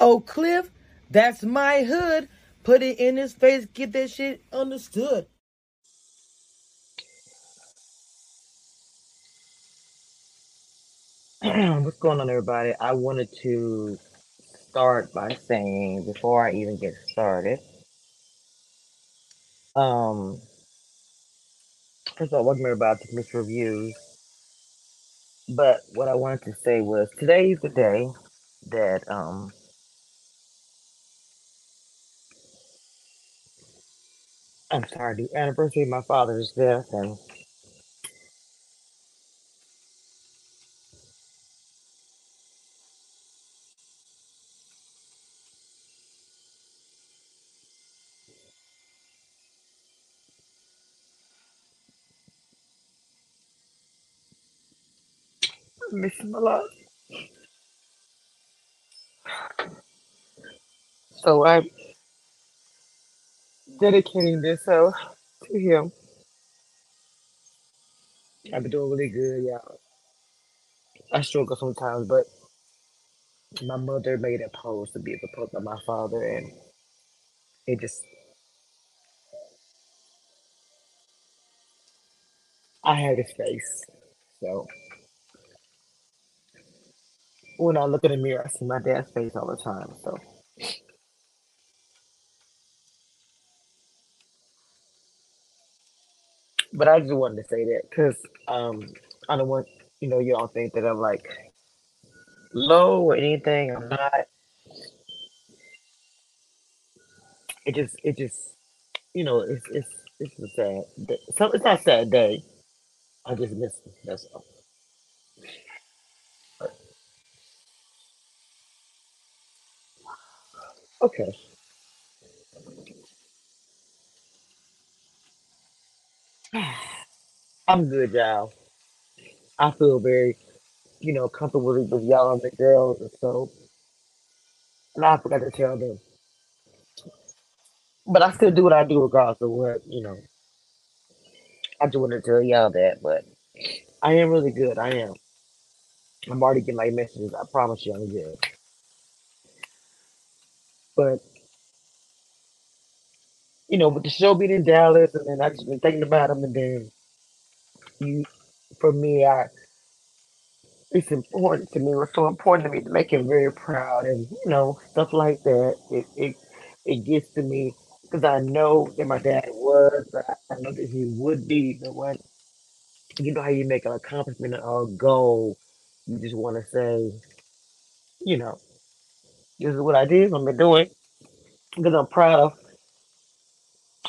Oak Cliff, that's my hood. Put it in his face, get that shit understood. What's going on, everybody? I wanted to start by saying before I even get started, um, first of all, welcome everybody to Miss Reviews. But what I wanted to say was today's the day that um I'm sorry, the anniversary of my father's death, and miss him a lot. So I'm dedicating this so to him. I've been doing really good, y'all. I struggle sometimes, but my mother made a post to be to post on my father, and it just I had his face. So when I look in the mirror, I see my dad's face all the time. So, but I just wanted to say that because um I don't want you know y'all think that I'm like low or anything. I'm not. It just it just you know it's it's it's a sad. Day. So it's not a sad day. I just miss him. That's all. Okay. I'm good, y'all. I feel very, you know, comfortable with, y'all and the girls, and so, and I forgot to tell them. But I still do what I do regardless of what, you know. I just wanted to tell y'all that, but I am really good. I am. I'm already getting like messages. I promise you I'm good. But, you know, with the show being in Dallas, and then I just been thinking about him, and then you, for me, I it's important to me. It was so important to me to make him very proud, and you know, stuff like that. It it it gets to me because I know that my dad was. I, I know that he would be the one. You know how you make an accomplishment or a goal. You just want to say, you know, this is what I did. I'm been doing because I'm proud of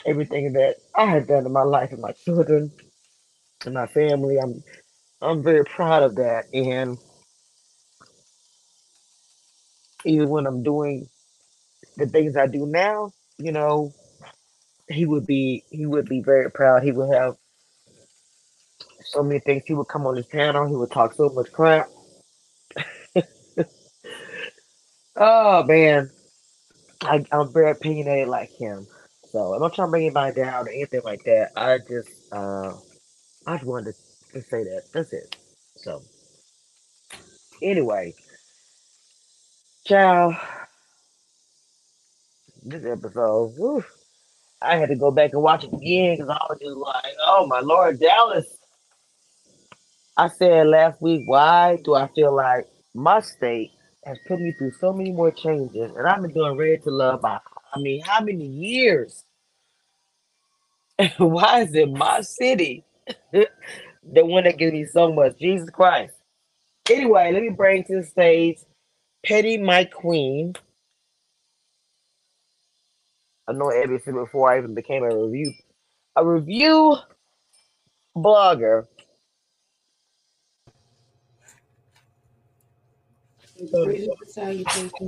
everything that I have done in my life and my children and my family. I'm I'm very proud of that, and even when I'm doing the things I do now, you know, he would be he would be very proud. He would have so many things. He would come on his panel. He would talk so much crap. Oh man, I, I'm very opinionated like him. So I'm not trying to bring anybody down or anything like that. I just uh I just wanted to, to say that. That's it. So anyway, ciao. This episode, whew, I had to go back and watch it again because I was just like, oh my lord, Dallas. I said last week, why do I feel like my state has put me through so many more changes, and I've been doing Ready to Love by I mean, how many years? why is it my city the one that gives me so much? Jesus Christ. Anyway, let me bring to the stage Petty My Queen. I know said before I even became a review a review blogger.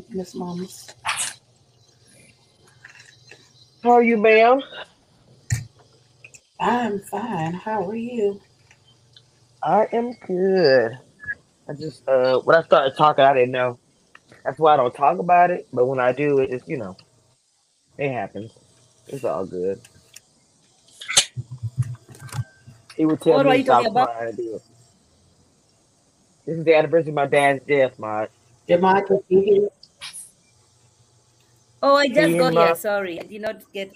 Miss Mamas. How are you, ma'am? I'm fine. How are you? I am good. I just uh when I started talking, I didn't know. That's why I don't talk about it. But when I do, it's you know, it happens. It's all good. He would tell What me to stop talking crying to do it. This is the anniversary of my dad's death, Mark. Jamaica, you here? Oh, I just got here. Sorry, I did not get.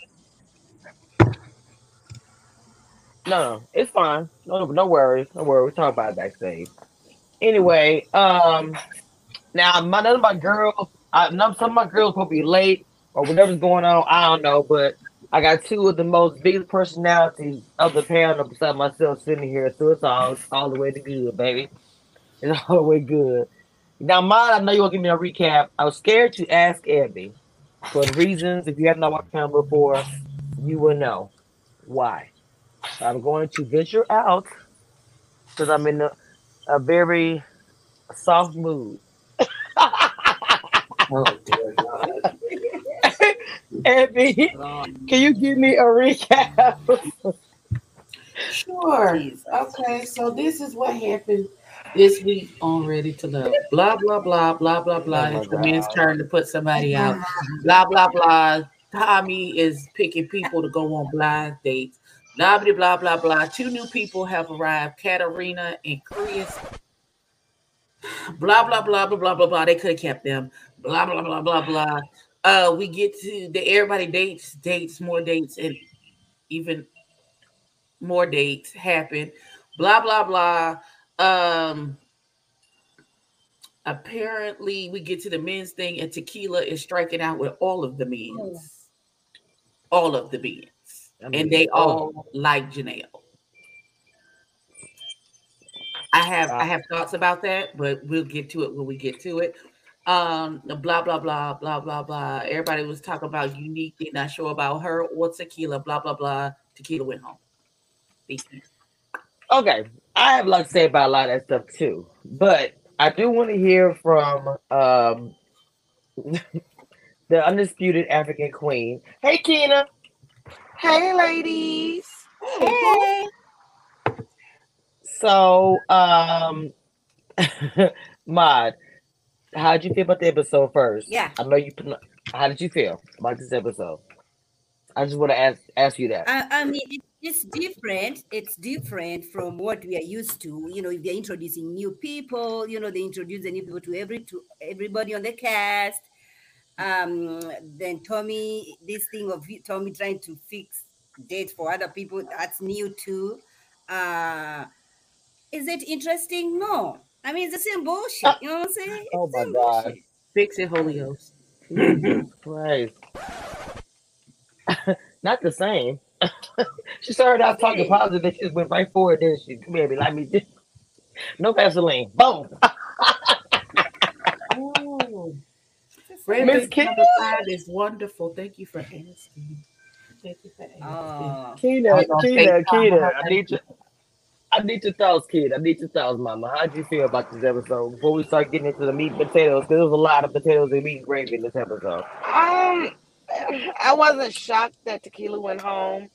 No, no, it's fine. No, no worries. No worries. We'll talk about it backstage. Anyway, um, now my none of my girls, I, none, some of my girls will be late or whatever's going on. I don't know, but I got two of the most biggest personalities of the panel beside myself sitting here, so it's all it's all the way to good, baby. It's all the way good. Now, mine, I know you'll give me a recap. I was scared to ask Abby for the reasons. If you have not watched the panel before, you will know why. I'm going to venture out because I'm in a, a very soft mood. Oh, dear God. Abby, can you give me a recap? Sure. Okay, so this is what happened this week on Ready to Love. Blah, blah, blah, blah, blah, blah. Oh it's the men's turn to put somebody out. Blah, blah, blah. Tommy is picking people to go on blind dates. Blah, blah, blah, blah, blah. Two new people have arrived Katarina and Chris. Blah, blah, blah, blah, blah, blah, blah. They could have kept them. Blah, blah, blah, blah, blah. Uh, we get to the everybody dates, dates, more dates, and even more dates happen. Blah blah blah. Um apparently we get to the men's thing and tequila is striking out with all of the men's. All of the men's. I mean, And they oh. all like Janelle. I have I have thoughts about that, but we'll get to it when we get to it. Um, blah blah blah blah blah blah. Everybody was talking about unique, they're not sure about her or tequila, blah blah blah. Tequila went home. Okay, I have a lot to say about a lot of that stuff too, but I do want to hear from um the undisputed African queen. Hey, Keena. Hey, ladies. Hey. So, um, Mod, how did you feel about the episode first? Yeah. I know you. put- How did you feel about this episode? I just want to ask ask you that. I, I mean, it's different. It's different from what we are used to. You know, if they're introducing new people, you know, they introduce the new people to every to everybody on the cast. Um, then Tommy, this thing of Tommy trying to fix dates for other people, that's new too. Uh, is it interesting? No. I mean, it's the same bullshit. You know what I'm saying? Oh It's the my God. bullshit. Fix it, Holy Ghost. right Not the same. She started out talking positive, then she just went right forward. Then she maybe like me. just- No Vaseline. Boom. Oh, Miss Raven's Kim? number five is wonderful. Thank you for asking. Thank you for asking. Keena, I was on Keena, FaceTime Keena. with her. I need you. I need your thoughts, kid. I need your thoughts, Mama. How'd you feel about this episode before we start getting into the meat and potatoes? Because there was a lot of potatoes and meat and gravy in this episode. Um, I wasn't shocked that Tequila went home.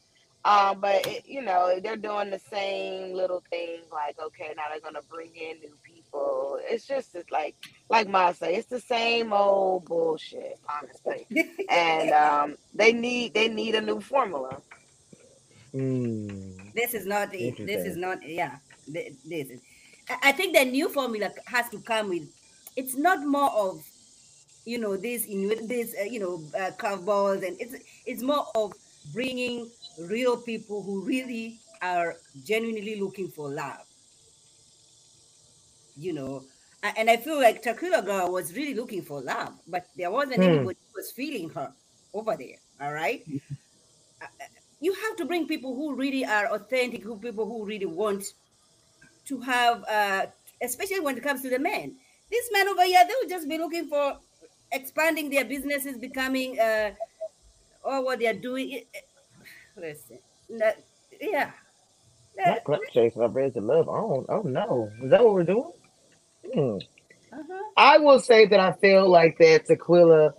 Um, but it, you know they're doing the same little things. Like, okay, now they're gonna bring in new people. It's just it's like, like Ma say, it's the same old bullshit, honestly. And um, they need they need a new formula. Mm. this is not. This is not yeah. This is. I- I think the new formula has to come with. It's not more of, you know, this in this uh, you know uh, curveballs and it's it's more of bringing real people who really are genuinely looking for love. You know, and I feel like Tequila Girl was really looking for love, but there wasn't Hmm. anybody who was feeling her over there. All right Uh, you have to bring people who really are authentic, who people who really want to have, uh, especially when it comes to the men. These men over here, they will just be looking for expanding their businesses, becoming, uh, or what they are doing. Listen, that- yeah. Not That- crap chasing. I've read to love. Oh, oh no. Is that what we're doing? Hmm. uh-huh. I will say that I feel like that Tequila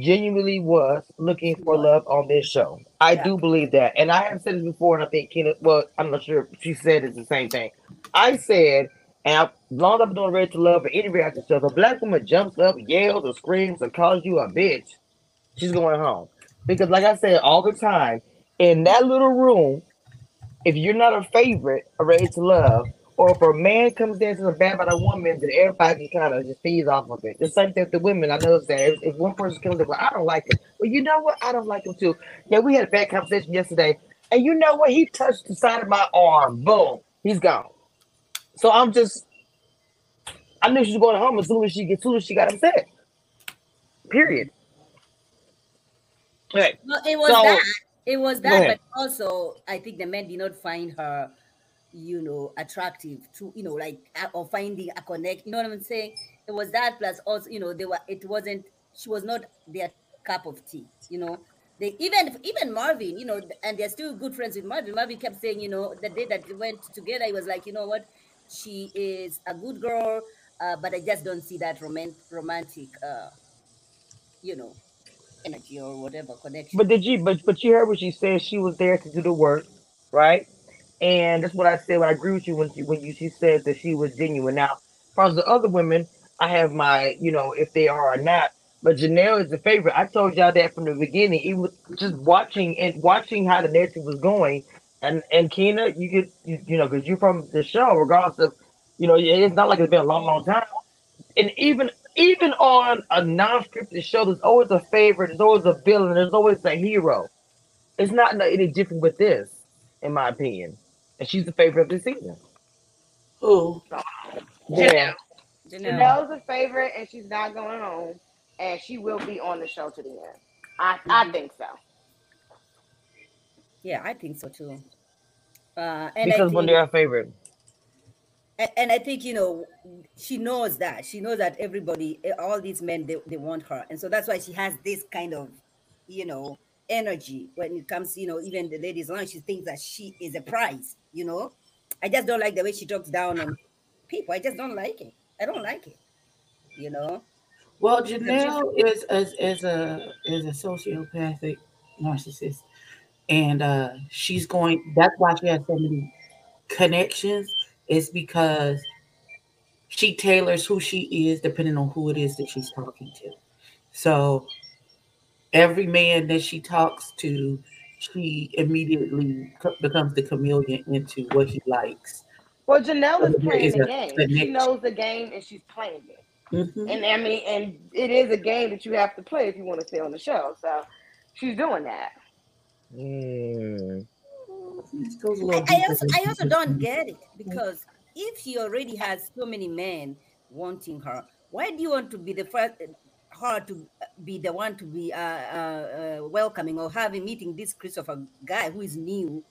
genuinely was looking for love on this show. I Yeah. do believe that. And I have said this before, and I think Kena, well, I'm not sure if she said it's the same thing. I said, and as long as I'm doing Ready to Love or any reaction stuff, if a black woman jumps up, yells, or screams, or calls you a bitch, she's going home. Because, like I said all the time, in that little room, if you're not a favorite of Ready to Love, or if a man comes in to the bad about a woman, then everybody kind of just feeds off of it. The same thing with the women. I noticed that if, if one person comes in, well, I don't like it. Well, you know what? I don't like him too. Yeah, we had a bad conversation yesterday, and you know what? He touched the side of my arm. Boom, he's gone. So I'm just, I knew she was going home as soon as she as soon as she got upset. Period. Okay. No, it was So- that. It was that, but also I think the men did not find her, you know, attractive to, you know, like uh, or finding a connect. You know what I'm saying? It was that plus also, you know, they were. It wasn't. She was not their cup of tea. You know, they even even Marvin, you know, and they're still good friends with Marvin. Marvin kept saying, you know, the day that they went together, he was like, you know what, she is a good girl, uh, but I just don't see that romantic, romantic, uh, you know, energy or whatever connection. But did you? But but you heard what she said. She was there to do the work, right? And that's what I said. I agree with you when she, when you she said that she was genuine. Now, as far as the other women, I have my you know if they are or not. But Janelle is the favorite. I told y'all that from the beginning. Even just watching and watching how the narrative was going, and and Keena, you get you, you know because you're from the show, regardless of you know it's not like it's been a long long time. And even even on a non-scripted show, there's always a favorite, there's always a villain, there's always a hero. It's not any different with this, in my opinion. And she's the favorite of the season. Who? Yeah. Janelle. Janelle's a favorite, and she's not going home, and she will be on the show to the end. I, I think so. Yeah, I think so too. Uh, and Because I when think, they're a favorite. a- and I think you know, she knows that. She knows that everybody, eh, all these men, they, they want her, and so that's why she has this kind of, you know, energy when it comes. You know, even the ladies on, she thinks that she is a prize. You know, I just don't like the way she talks down on people. I just don't like it. I don't like it. You know. Well, Janelle is is is a is a sociopathic narcissist, and uh, she's going. That's why she has so many connections. Is because she tailors who she is depending on who it is that she's talking to. So every man that she talks to, she immediately becomes the chameleon into what he likes. Well, Janelle is playing is the game. She knows the game, and she's playing it. Mhm. And I mean, and it is a game that you have to play if you want to stay on the show. So she's doing that. Mm. It goes a I, little I also I also don't get it because if she already has so many men wanting her, why do you want to be the first her to be the one to be uh, uh, uh, welcoming or having meeting this Christopher guy who is new?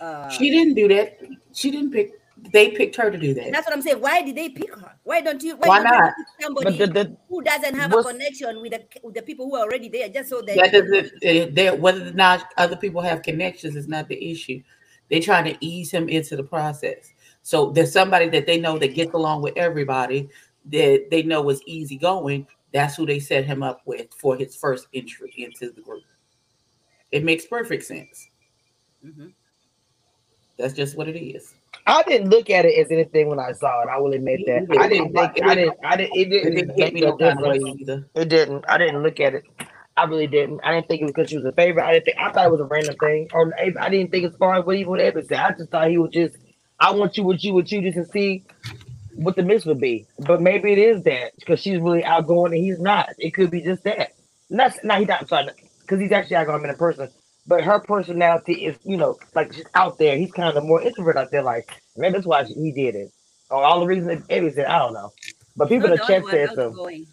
Uh, She didn't do that. She didn't pick. They picked her to do that. that's what I'm saying. Why did they pick her? Why don't you? Why don't you not? pick But somebody the, the who doesn't have a connection with the with the people who are already there, just so that That doesn't. Whether or not other people have connections is not the issue. They're trying to ease him into the process. So there's somebody that they know that gets along with everybody that they know is easygoing. That's who they set him up with for his first entry into the group. It makes perfect sense. Mhm. That's just what it is. I didn't look at it as anything when I saw it. I will admit that. I didn't think I didn't I didn't it didn't it didn't make me no difference. either. It didn't. I didn't look at it. I really didn't. I didn't think it was because she was a favorite. I didn't think. I thought it was a random thing. Or I didn't think as far as what even what Evan said. I just thought he was just. I want you with you with you just to see what the mix would be. But maybe it is that because she's really outgoing and he's not. It could be just that. Not. No, he's not. I'm sorry. Because he's actually outgoing in a person. But her personality is, you know, like she's out there. He's kind of more introvert out there. Like maybe that's why he did it. Or all the reasons that Evan said. I don't know. But people in the chat said so. outgoing.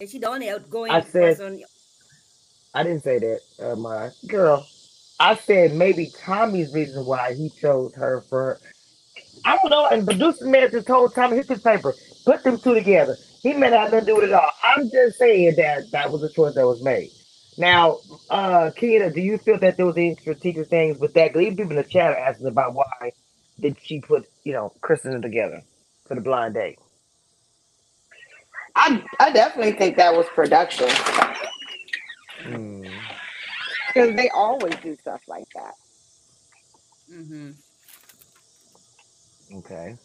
Is she the only outgoing I said- person? I didn't say that, uh, my girl. I said maybe Tommy's reason why he chose her for. I don't know. And producer man just told Tommy his paper. Put them two together. He may not have nothing to do with it all. I'm just saying that that was a choice that was made. Now, uh, Keita, do you feel that there was any strategic things with that? 'Cause even people in the chat are asking about why did she put, you know, Kristen together for the blind date? I I definitely think that was production Hmm. because they always do stuff like that. Mm-hmm. Okay.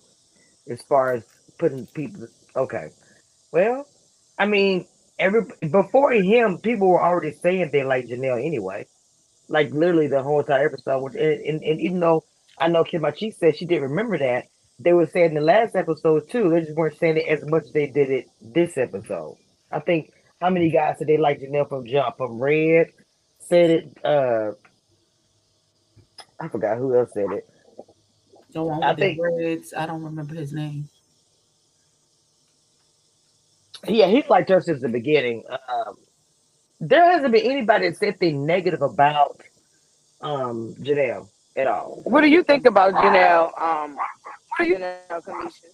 As far as putting people, okay. Well, I mean, every before him, people were already saying they like Janelle anyway. Like literally the whole entire episode. Which, and, and, and even though I know Kim Chi said she didn't remember that, they were saying the last episode too. They just weren't saying it as much as they did it this episode. I think how many guys said they like Janelle from jump from Red said it. Uh, I forgot who else said it. The one I think- the dreads. I don't remember his name. Yeah, he's liked her since the beginning. Um, there hasn't been anybody that said anything negative about um Janelle at all. What do you think about Janelle? Um, what do you Janelle Cameshia?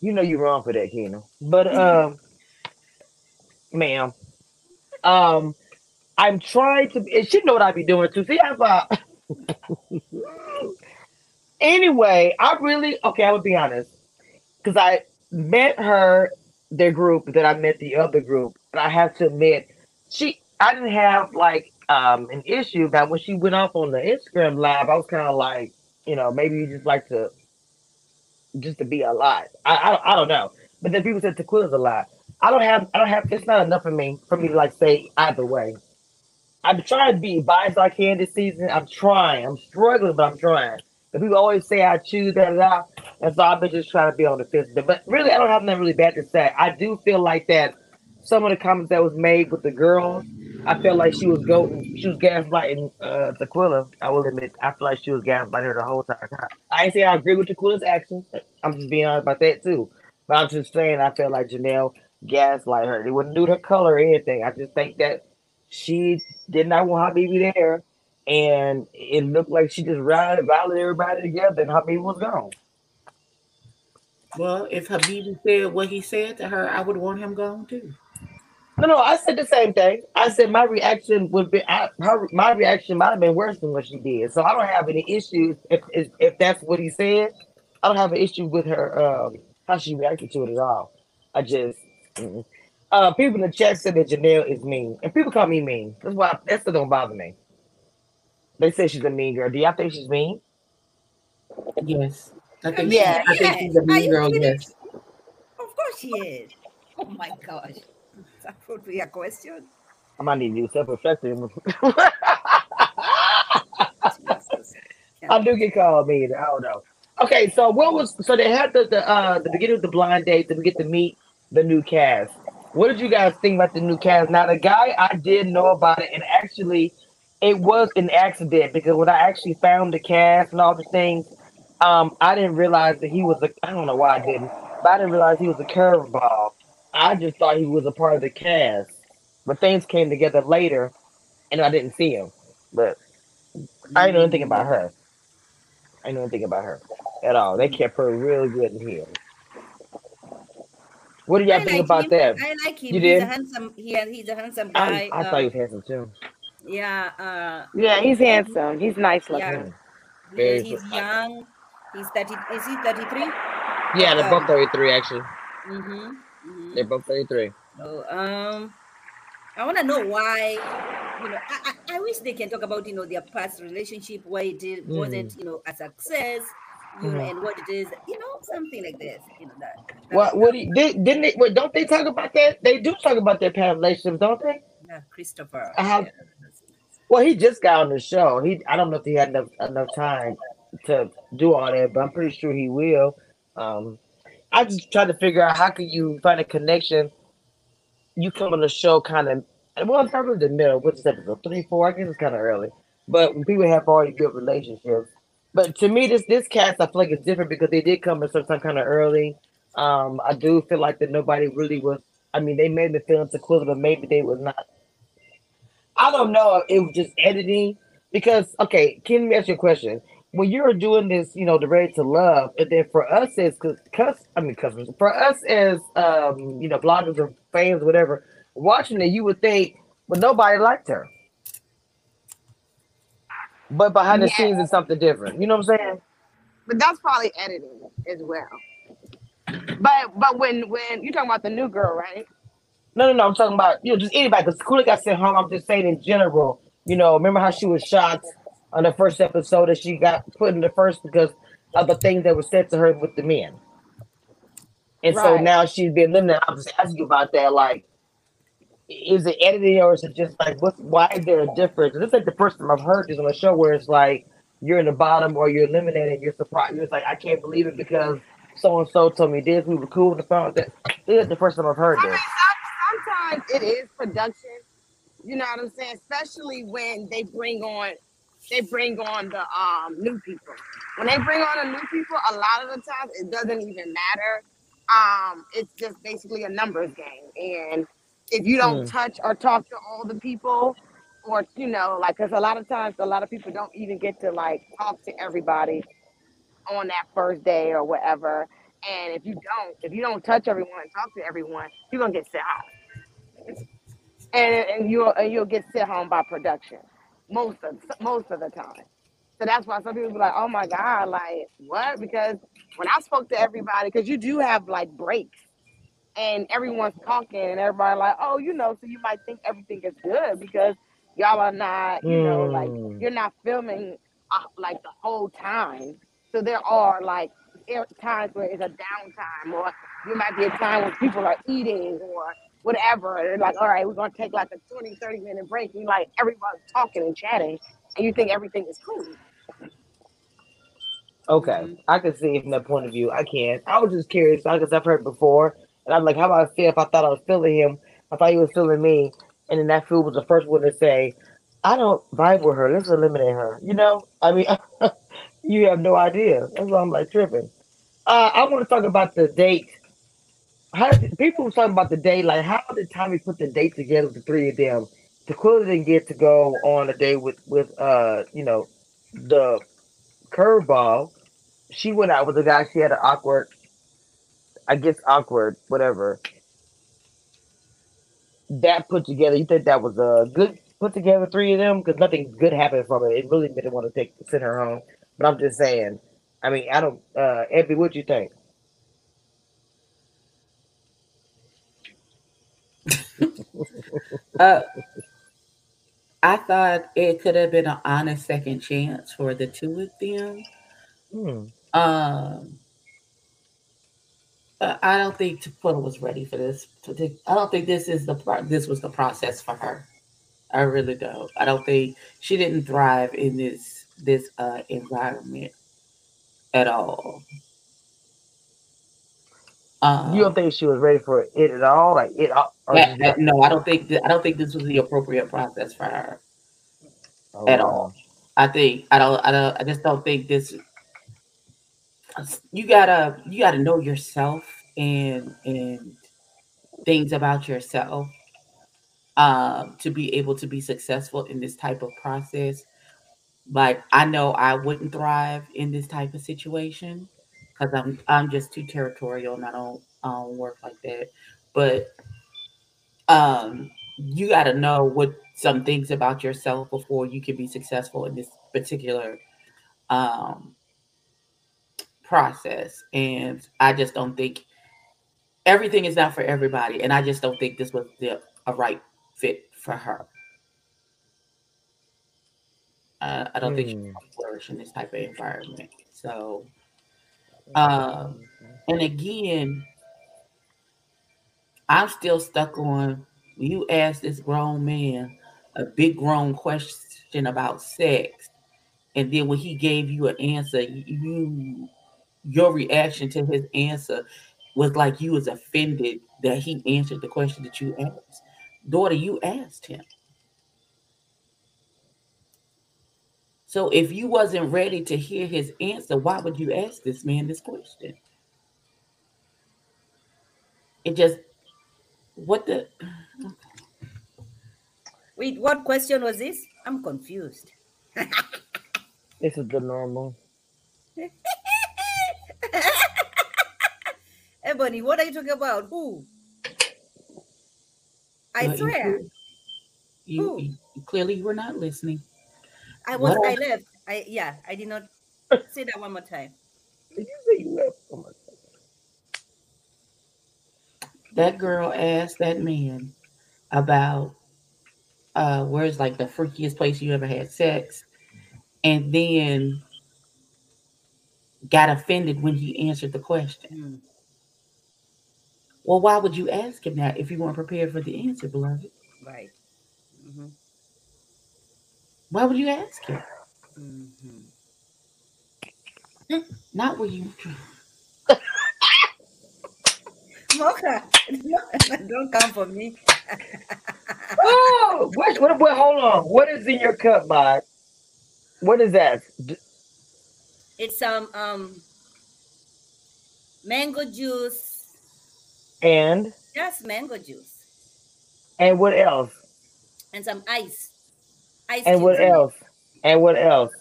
You know you're wrong for that, Keno. But um, ma'am, um, I'm trying to. She know what I'd be doing too. See, I've uh, anyway. I really okay. I would be honest because I met her, their group, that I met the other group, and I have to admit, she. I didn't have like um an issue about when she went off on the Instagram live. I was kind of like, you know, maybe you just like to just to be a lot. I, I don't I don't know. But then people said Tequila's a lot. I don't have I don't have it's not enough for me for me to like say either way. I'm trying to be biased I can this season. I'm trying. I'm struggling, but I'm trying. People always say I choose that, that, and so I've been just trying to be on the fence. But really, I don't have nothing really bad to say. I do feel like that some of the comments that was made with the girls, I felt like she was going, she was gaslighting uh, Tequila. I will admit, I feel like she was gaslighting her the whole time. I ain't say I agree with Tequila's actions. I'm just being honest about that too. But I'm just saying, I felt like Janelle gaslight her. They wouldn't do her color or anything. I just think that she did not want Habibi there, and it looked like she just rallied, rallied everybody together, and Habib was gone. Well, if Habib said what he said to her, I would want him gone too. No, no, I said the same thing. I said my reaction would be, I, her, my reaction might have been worse than what she did. So I don't have any issues if if, if that's what he said. I don't have an issue with her um, how she reacted to it at all. I just mm. uh, people in the chat said that Janelle is mean, and people call me mean. That's why that still don't bother me. They say she's a mean girl. Do y'all think she's mean? Yes. I think Yeah. I think she's a mean girl, kidding? yes. Of course she is. Oh my gosh. That would be a question. I might need to do self reflection. Jesus. I do get called mean. I don't know. Okay, so what was so they had the the uh the beginning of the blind date to get to meet the new cast. What did you guys think about the new cast? Now the guy I did know about it, and actually it was an accident because when I actually found the cast and all the things, um, I didn't realize that he was a I don't know why I didn't, but I didn't realize he was a curveball. I just thought he was a part of the cast. But things came together later and I didn't see him. But I didn't know anything about her. I didn't know anything about her at all. They kept her really good in here. What do y'all I think like about him. that? I like him. You he's did? a handsome. He, he's a handsome guy. I uh, thought he was handsome too. Yeah. Uh, Yeah, he's handsome. He's nice looking. Yeah. Mm. He- he's young. He's thirty. Is he thirty-three? Yeah, they're both Um, 33 actually. Mm-hmm. mm-hmm. They're both 33. So, um, I want to know why. You know, I, I, I wish they can talk about you know their past relationship, why it did, Mm. wasn't you know a success, you know, Mhm. and what it is, you know, something like this. You know that. that What what do you, did, didn't they wait, don't they talk about that? They do talk about their past relationships, don't they? yeah, Christopher. I have- yeah. Well, he just got on the show. He I don't know if he had enough enough time to do all that, but I'm pretty sure he will. Um, I just try to figure out how can you find a connection. You come on the show kind of well, it's probably the middle. What's episode three, four? I guess it's kind of early. But when people have already good relationships, but to me, this this cast I feel like it's different because they did come in some kind of early. Um, I do feel like that nobody really was. I mean, they made me feel insecure, but maybe they was not I don't know if it was just editing because okay, can me ask you a question. When you're doing this, you know, the ready to love, and then for us as cus I mean customers, for us as um, you know, bloggers or fans, whatever, watching it, you would think, well, nobody liked her. But behind the Yeah. scenes it's something different. You know what I'm saying? But that's probably editing as well. But but when when you're talking about the new girl, right? No, no, no. I'm talking about you know just anybody. Because Cooley got sent home. I'm just saying in general. You know, remember how she was shocked on the first episode that she got put in the first because of the things that were said to her with the men. And so now she's been limited. I'm just asking you about that. Like, is it editing or is it just like what's why is there a difference? This is like the first time I've heard this on a show where it's like you're in the bottom or you're eliminated. You're surprised. You're just like I can't believe it because so and so told me this. We were cool with the phone. That this is the first time I've heard this. Some, sometimes it is production. You know what I'm saying? Especially when they bring on they bring on the um new people. When they bring on the new people, a lot of the times it doesn't even matter. Um, it's just basically a numbers game. And if you don't Mm. touch or talk to all the people, or you know, like, because a lot of times a lot of people don't even get to like talk to everybody on that first day or whatever. And if you don't, if you don't touch everyone and talk to everyone, you're gonna get sent home. And and you'll and you'll get sent home by production most of most of the time. So that's why some people be like, "Oh my God, like what?" Because when I spoke to everybody, because you do have like breaks, and everyone's talking, and everybody like, "Oh, you know," so you might think everything is good because y'all are not, you know, like Mm. you're not filming uh, like the whole time. So there are like times where it's a downtime, or you might be a time when people are eating or whatever. And they're like, all right, we're going to take like a 20, 30 minute break. And like everyone's talking and chatting, and you think everything is cool. Okay, Mhm. I can see from that point of view. I can't. I was just curious because I've heard before, and I'm like, how about I feel if I thought I was feeling him? I thought he was feeling me, and then that fool was the first one to say, "I don't vibe with her. Let's eliminate her." You know, I mean, you have no idea. That's why I'm like tripping. Uh, I want to talk about the date. How people were talking about the date? Like, how did Tommy put the date together with the three of them? Tequila didn't get to go on a date with with uh, you know, the curveball she went out with a guy she had an awkward I guess awkward, whatever. That put together, you think that was a good put together three of them? Because nothing good happened from it. It really didn't want to take send her home. But I'm just saying. I mean, I don't uh Ebby, what you think? Uh, I thought it could have been an honest second chance for the two of them. Hmm. Um, I don't think Tequila was ready for this. I don't think this is the pro- this was the process for her. I really don't. I don't think she didn't thrive in this this uh, environment at all. Um, You don't think she was ready for it at all? Like it all or Yeah, just- uh, no, I don't think that, I don't think this was the appropriate process for her oh, at wow. all. I think I don't I don't I just don't think this you gotta you gotta know yourself and and things about yourself um to be able to be successful in this type of process. Like I know I wouldn't thrive in this type of situation because I'm I'm just too territorial and I don't I don't work like that. But um you got to know what some things about yourself before you can be successful in this particular um process and i just don't think everything is not for everybody and i just don't think this was the a right fit for her uh, i don't think she Hmm. can flourish in this type of environment so um and again i'm still stuck on you ask this grown man a big grown question about sex and then when he gave you an answer you your reaction to his answer was like you was offended that he answered the question that you asked. Daughter you asked him so if you wasn't ready to hear his answer why would you ask this man this question it just what the Wait, what question was this? I'm confused. This is the normal. Ebony, what are you talking about? Who? I Well, swear, clear- you, Who? you- clearly you were not listening I was. what I left. I yeah. I did not say that one more time. Did you say you left? Oh my that girl asked that man about uh where's like the freakiest place you ever had sex and then got offended when he answered the question Hmm. well why would you ask him that if you weren't prepared for the answer beloved Right. hmm why would you ask him hmm not when you Mocha, don't come for me. oh, what, what, what? Hold on. What is in your cup, Bod? What is that? It's some um mango juice. And Just mango juice. and what else? And some ice. Ice And what else? And what else?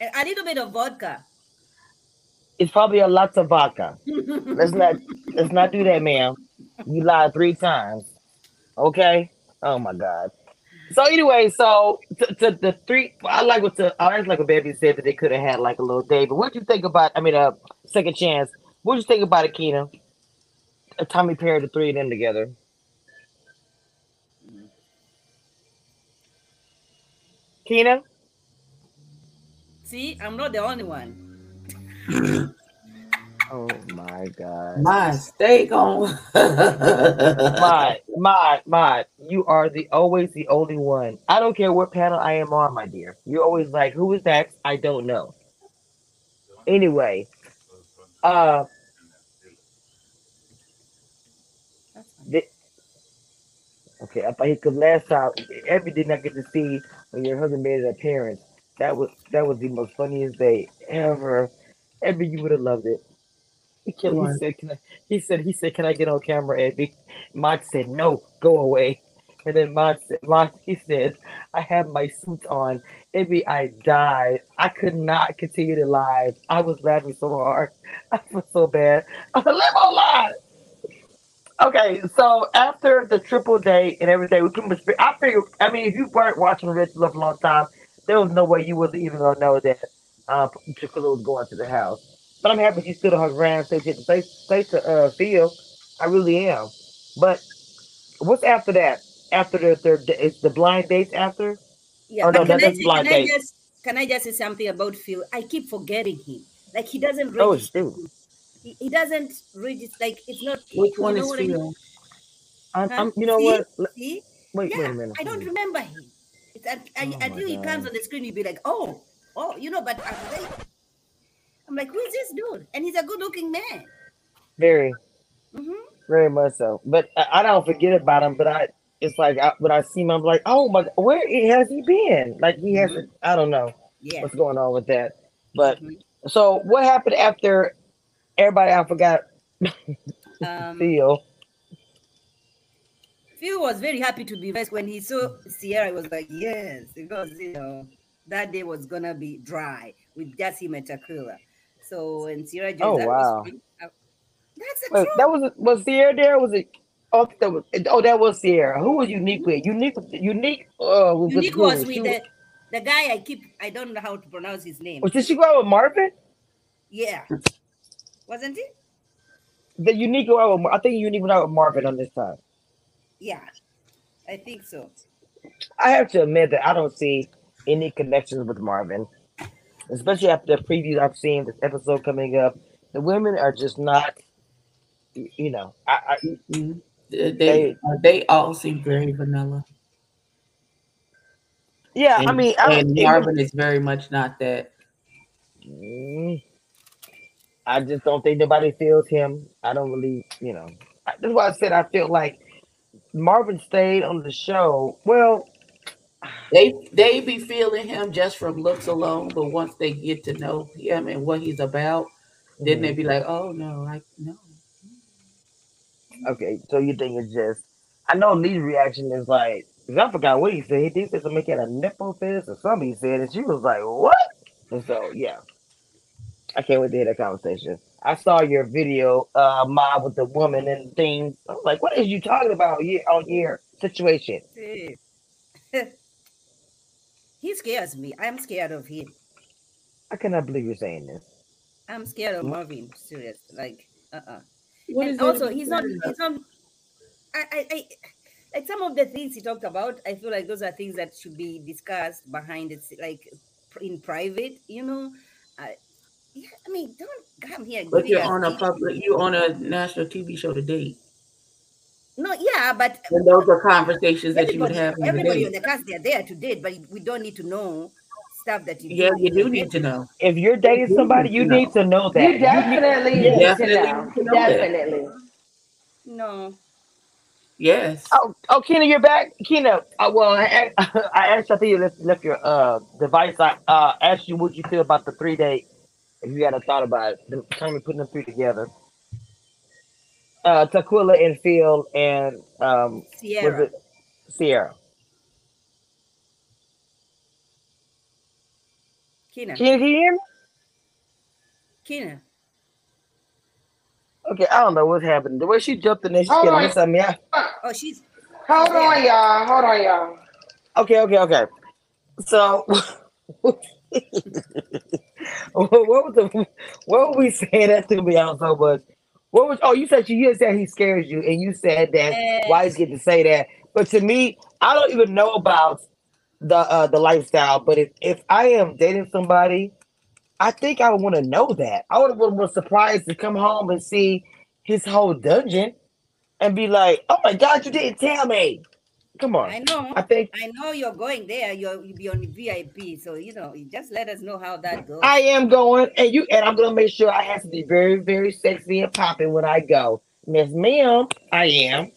And a little bit of vodka. It's probably a lot of vodka. Let's not let's not do that, ma'am. You lied three times. Okay. Oh my God. So anyway, so to, to the three, I like what the I like what baby said that they could have had like a little David. What do you think about? I mean, a uh, second chance. What do you think about it, Keena? A Tommy paired the three of them together. Keena, See, I'm not the only one. oh my God. My steak on. My, my, my, you are the always the only one. I don't care what panel I am on, my dear. You're always like, who is that? I don't know. Anyway, uh, That's fine. the, okay, I thought because last time, Evie did not get to see when your husband made an appearance. That was that was the most funniest day ever. Evie, you would have loved it. He, he said, "Can I?" He said, "He said, can I get on camera?" Evie, Mike said, "No, go away." And then Mike said, Mike, he said, "I have my suit on." Evie, I died. I could not continue to live. I was laughing so hard. I felt so bad. I said, "Live on live." Okay, so after the triple date and everything, we pretty much. I figured. I mean, if you weren't watching Rich Love a long time, there was no way you was even gonna know that uh, was going to the house. But I'm happy she stood on her ground, said she had to say, say to uh, Phil. I really am. But what's after that? After the third, it's the blind dates after. Yeah, Oh, no, but can, that- I, that's say- blind can I just can I just say something about Phil? I keep forgetting him. Like he doesn't really. Oh. He, he doesn't register. Like it's not. Which one is what I mean? Phil? I'm, I'm, you know See? what? See? Wait, yeah, wait a minute. I don't remember him. It's, I, I, Oh until he comes on the screen, you'll be like, oh, oh, you know. But I'm like, I'm like, who is this dude? And he's a good-looking man. Very, hmm very much so. But I, I don't forget about him. But I, it's like I, when I see him, I'm like, oh my, where has he been? Like he hasn't. I don't know Yeah. what's going on with that. But Mhm. so what happened after everybody? I forgot. Um, Theo. Phil was very happy to be rest when he saw Sierra. He was like, yes, because you know that day was gonna be dry with just him and Tequila. So when Sierra joined, Oh, that wow. was uh, that's the Wait, that was was Sierra there? Was it? Oh, that was. Oh, that was Sierra. Who was unique with? Unique. Unique. Uh, was Unique was with the, the guy I keep. I don't know how to pronounce his name. Was, did she go out with Marvin? Yeah, wasn't it? The unique go out with. I think unique went out with Marvin on this time. Yeah, I think so. I have to admit that I don't see any connections with Marvin, especially after the previews I've seen this episode coming up. The women are just not, you know, I, I Mhm. They, they, uh, they all seem very vanilla. yeah, I mean, I, and it was- Marvin is very much not that. Mm, I just don't think nobody feels him. I don't really, you know, that's why I said I feel like Marvin stayed on the show. Well, They they be feeling him just from looks alone, but once they get to know him and what he's about, then mhm. they be like, "Oh no, I no." okay, so you think it's just? I know Lee's reaction is like, 'cause I forgot what he said. He say something had a nipple fist or something he said, and she was like, "What?" And so yeah, I can't wait to hear that conversation. I saw your video, uh, mob with the woman and things. I was like, "What is you talking about here on your situation?" He scares me. I'm scared of him. I cannot believe you're saying this. I'm scared of Marvin. Serious. Like, uh, uh What and also he's not. He's not. I, I, I, like some of the things he talked about. I feel like those are things that should be discussed behind it, like in private. You know. I, yeah, I mean, don't come here. But you're on a tips. public, you're on a national TV show to date, No, yeah, but and those are conversations that you would everybody, have on the everybody on the cast, they're there to date, but we don't need to know stuff that you Yeah, you do on need to know. If you're dating You somebody, need you know. need to know that. You You need- definitely You need definitely need to know that. Definitely. No, Yes. Oh, oh, Kina, you're back. Kina, uh, well, I, I asked. I think you left, left your uh device. I uh asked you what you feel about the three date. If you had a thought about it, the time of putting them three together. Uh, Tequila and Phil and um, Sierra. was it Sierra? Kina. Can you hear me? Kina. Okay, I don't know what's happening. The way she jumped in there, she Hold can't miss something. Yeah. Oh, she's Hold on, y'all. Hold on, y'all. Okay, okay, okay. So, what was the what were we saying? That threw me out so much. What was? Oh, you said you, you said he scares you, and you said that why he's getting to say that. But to me, I don't even know about the uh, the lifestyle. But if if I am dating somebody, I think I would want to know that. I would have been surprised to come home and see his whole dungeon and be like, "Oh my God, you didn't tell me." Come on. I know. I think I know you're going there. You're you'll be on the VIP. So you know, you just let us know how that goes. I am going, and you and I'm gonna make sure I have to be very, very sexy and popping when I go. Miss Ma'am, I am.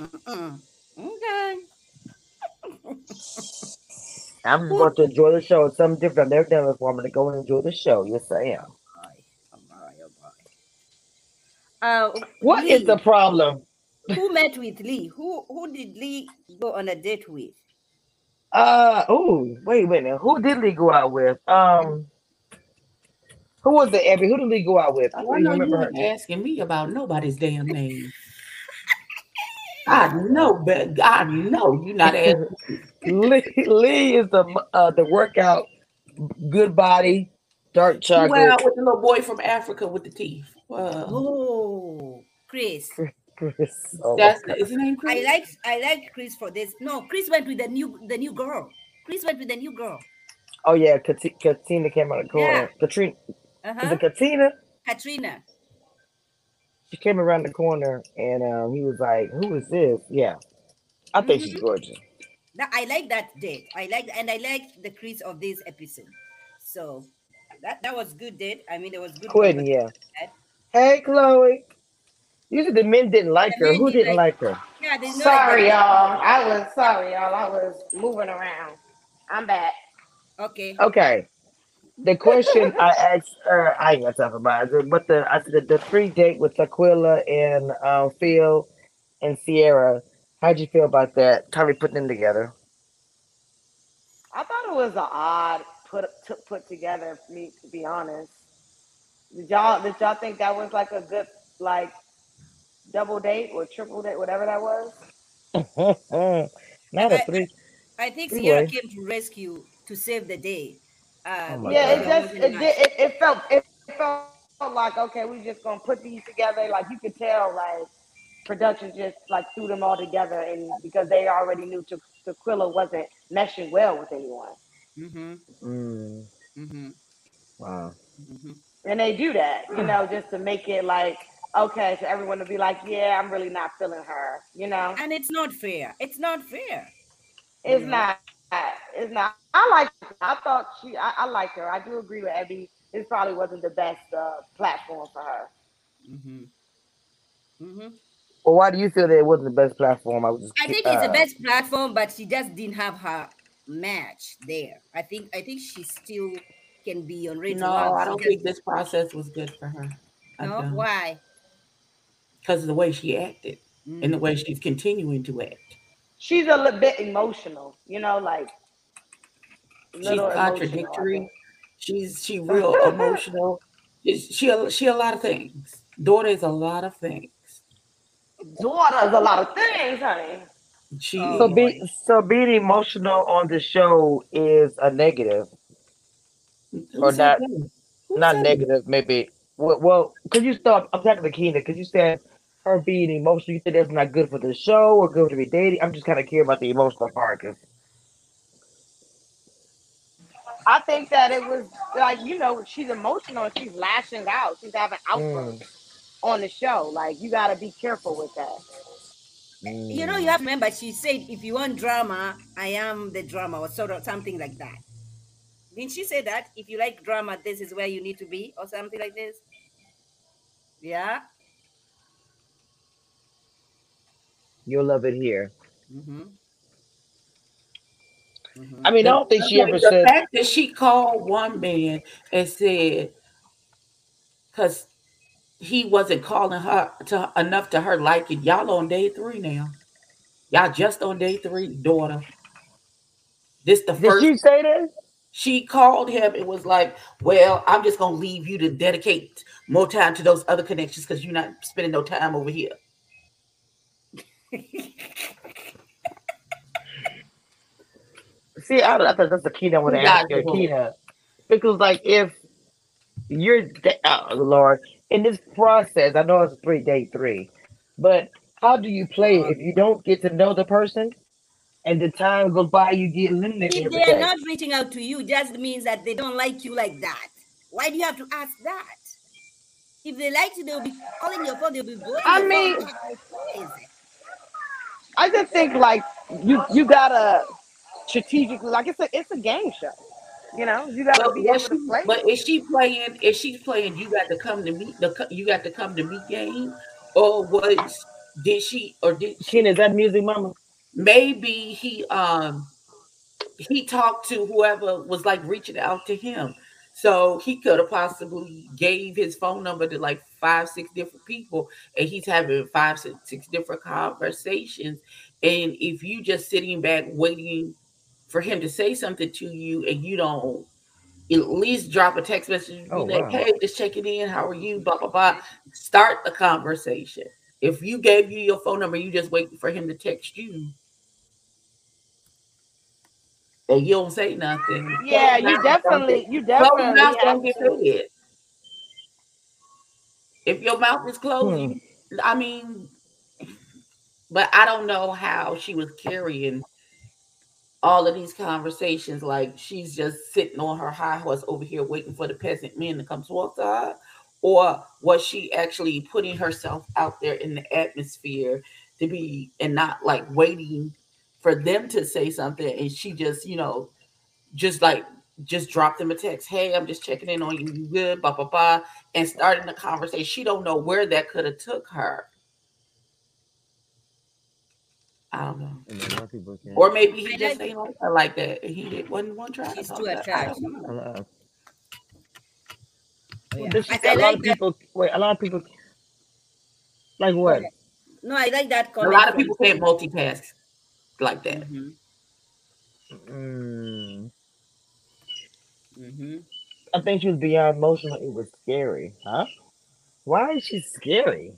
Mm-mm. Okay. I'm just going to enjoy the show. It's something different. I've never done before. I'm gonna go and enjoy the show. Yes, I am. Uh, What is Lee, the problem? Who met with Lee? Who who did Lee go on a date with? Uh oh, wait a minute. Who did Lee go out with? Um who was it, Abby? Who did Lee go out with? I I don't know you remember her. ain't asking me about nobody's damn name. I know, but I know you're not asking. Lee, Lee is the uh the workout, good body, dark You chocolate. went out with the little boy from Africa with the teeth. Well, Oh, Chris. Chris. Oh, that's is his name I like I like Chris for this. No, Chris went with the new the new girl. Chris went with the new girl. oh yeah, Kati- Katina came out of the corner. Yeah. Katrina is Uh-huh. it Katina? Katrina. She came around the corner and um he was like, Who is this? Yeah. I think she's gorgeous. That I like that date. I like and I like the Chris of this episode. So that that was good date. I mean, it was good. Quinn, yeah. Hey Chloe. Usually the men didn't like The her. Who didn't didn't like her? Yeah, Sorry, y'all. I was sorry, y'all. I was moving around. I'm back. Okay. Okay. The question I asked her, I ain't gonna talk about it, but the I said the, the free date with Aquila and um, Phil and Sierra. How'd you feel about that? How we putting them together? I thought it was an odd put to put together for me to be honest. Did y'all did y'all think that was like a good like double date or triple date, whatever that was? Not a I- three. I think Anyway. Sierra came to rescue to save the day. Uh, Oh Yeah, God. it just it, did, it, it felt it felt like okay, we're just gonna put these together. Like you could tell, like production just like threw them all together, and because they already knew Te- Tequila wasn't meshing well with anyone, Mm-hmm. Mm, Mm-hmm. wow. Mm-hmm. and they do that, you know, just to make it like okay, so everyone to be like, yeah, I'm really not feeling her, you know. And it's not fair. It's not fair. It's Yeah. not. It's not. I like. I thought she. I, I liked her. I do agree with Abby. This probably wasn't the best uh, platform for her. Mm-hmm. Mm-hmm. Well, why do you feel that it wasn't the best platform? I was just. I think it's the uh, best platform, but she just didn't have her match there. I think I think she still can be on radio. No, I don't think this process was good for her. No, why? Because of the way she acted Mm. and the way she's continuing to act. She's a little bit emotional, you know, like She's little emotional, I contradictory. She's she real emotional. She's, she a- she a lot of things. Daughter is a lot of things. Daughter is a lot of things, honey. She Oh, So be so being emotional on the show is a negative, Who or not- not said negative. Maybe. Well, well, could you stop? I'm talking to Keena because you said her being emotional. You said that's not good for the show or good to be dating. I'm just kind of curious about the emotional part. 'cause- I think that it was like you know she's emotional and she's lashing out. She's having outbursts mm. on the show. Like you got to be careful with that. You know, you have to remember she said, if you want drama, I am the drama, or sort of something like that. Didn't she say that? If you like drama, this is where you need to be, or something like this? Yeah. You'll love it here. Mm-hmm. Mm-hmm. I mean, I don't think she ever the said. fact that she called one man and said because he wasn't calling her to enough to her liking y'all on day three now y'all just on day three daughter this the Did first she say that? she called him and was like well i'm just gonna leave you to dedicate more time to those other connections because you're not spending no time over here See, I, I thought that's the key I want to ask you, to. Because, like, if you're, da- oh, Lord, in this process, I know it's three day three, but how do you play if you don't get to know the person and the time goes by, you get eliminated If they are not reaching out to you, just means that they don't like you like that. Why do you have to ask that? If they like you, they'll be calling your phone. They'll be I mean-. I just think like you you gotta strategically like it's a it's a game show. You know, you gotta But, be able to play. but is she playing? Is she playing? You got to come to meet the. You got to come to meet game, or was did she or did she, Keena, is that music, mama? maybe he um he talked to whoever was like reaching out to him, so he could have possibly gave his phone number to like five six different people, and he's having five six, six different conversations. And if you just sitting back waiting for him to say something to you, and you don't at least drop a text message and be Oh, like, wow. hey, just checking in. How are you? Blah, blah, blah. Start the conversation. If you gave you your phone number, you just wait for him to text you. And you don't say nothing. yeah, you mouths don't definitely get- you closed definitely mouths don't get to. If your mouth is closed, Hmm. I mean, but I don't know how she was carrying all of these conversations. Like she's just sitting on her high horse over here waiting for the peasant men to come towards her, or was she actually putting herself out there in the atmosphere to be and not like waiting for them to say something and she just, you know, just like just drop them a text. Hey, I'm just checking in on you. You good? Blah blah blah, and starting the conversation. She don't know where that could have took her. I don't know. And a lot of people can. Or maybe he just like- ain't like her like that. He did, wasn't one trying to He's too attractive. her. I attached. a lot, Yeah. Does she I- say I a lot of that. people. Wait, a lot of people. Like what? No, I like that A lot of people can't multitask like that. Mhm, Mm, mhm. I think she was beyond emotional. It was scary, huh? Why is she scary?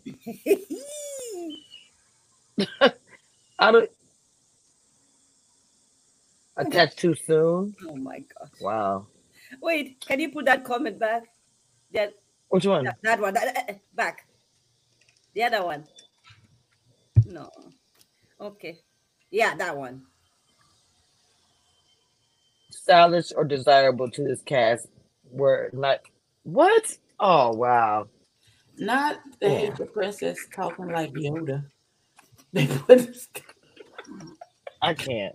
I don't. Attached too soon. oh my god! Wow. Wait, can you put that comment back? That Which one? that, that one. That, uh, back. The other one. No. Okay. Yeah, that one. Stylish or desirable to this cast were not. What? Oh wow. Not the Yeah. Hazel princess talking like Yoda. They put I can't.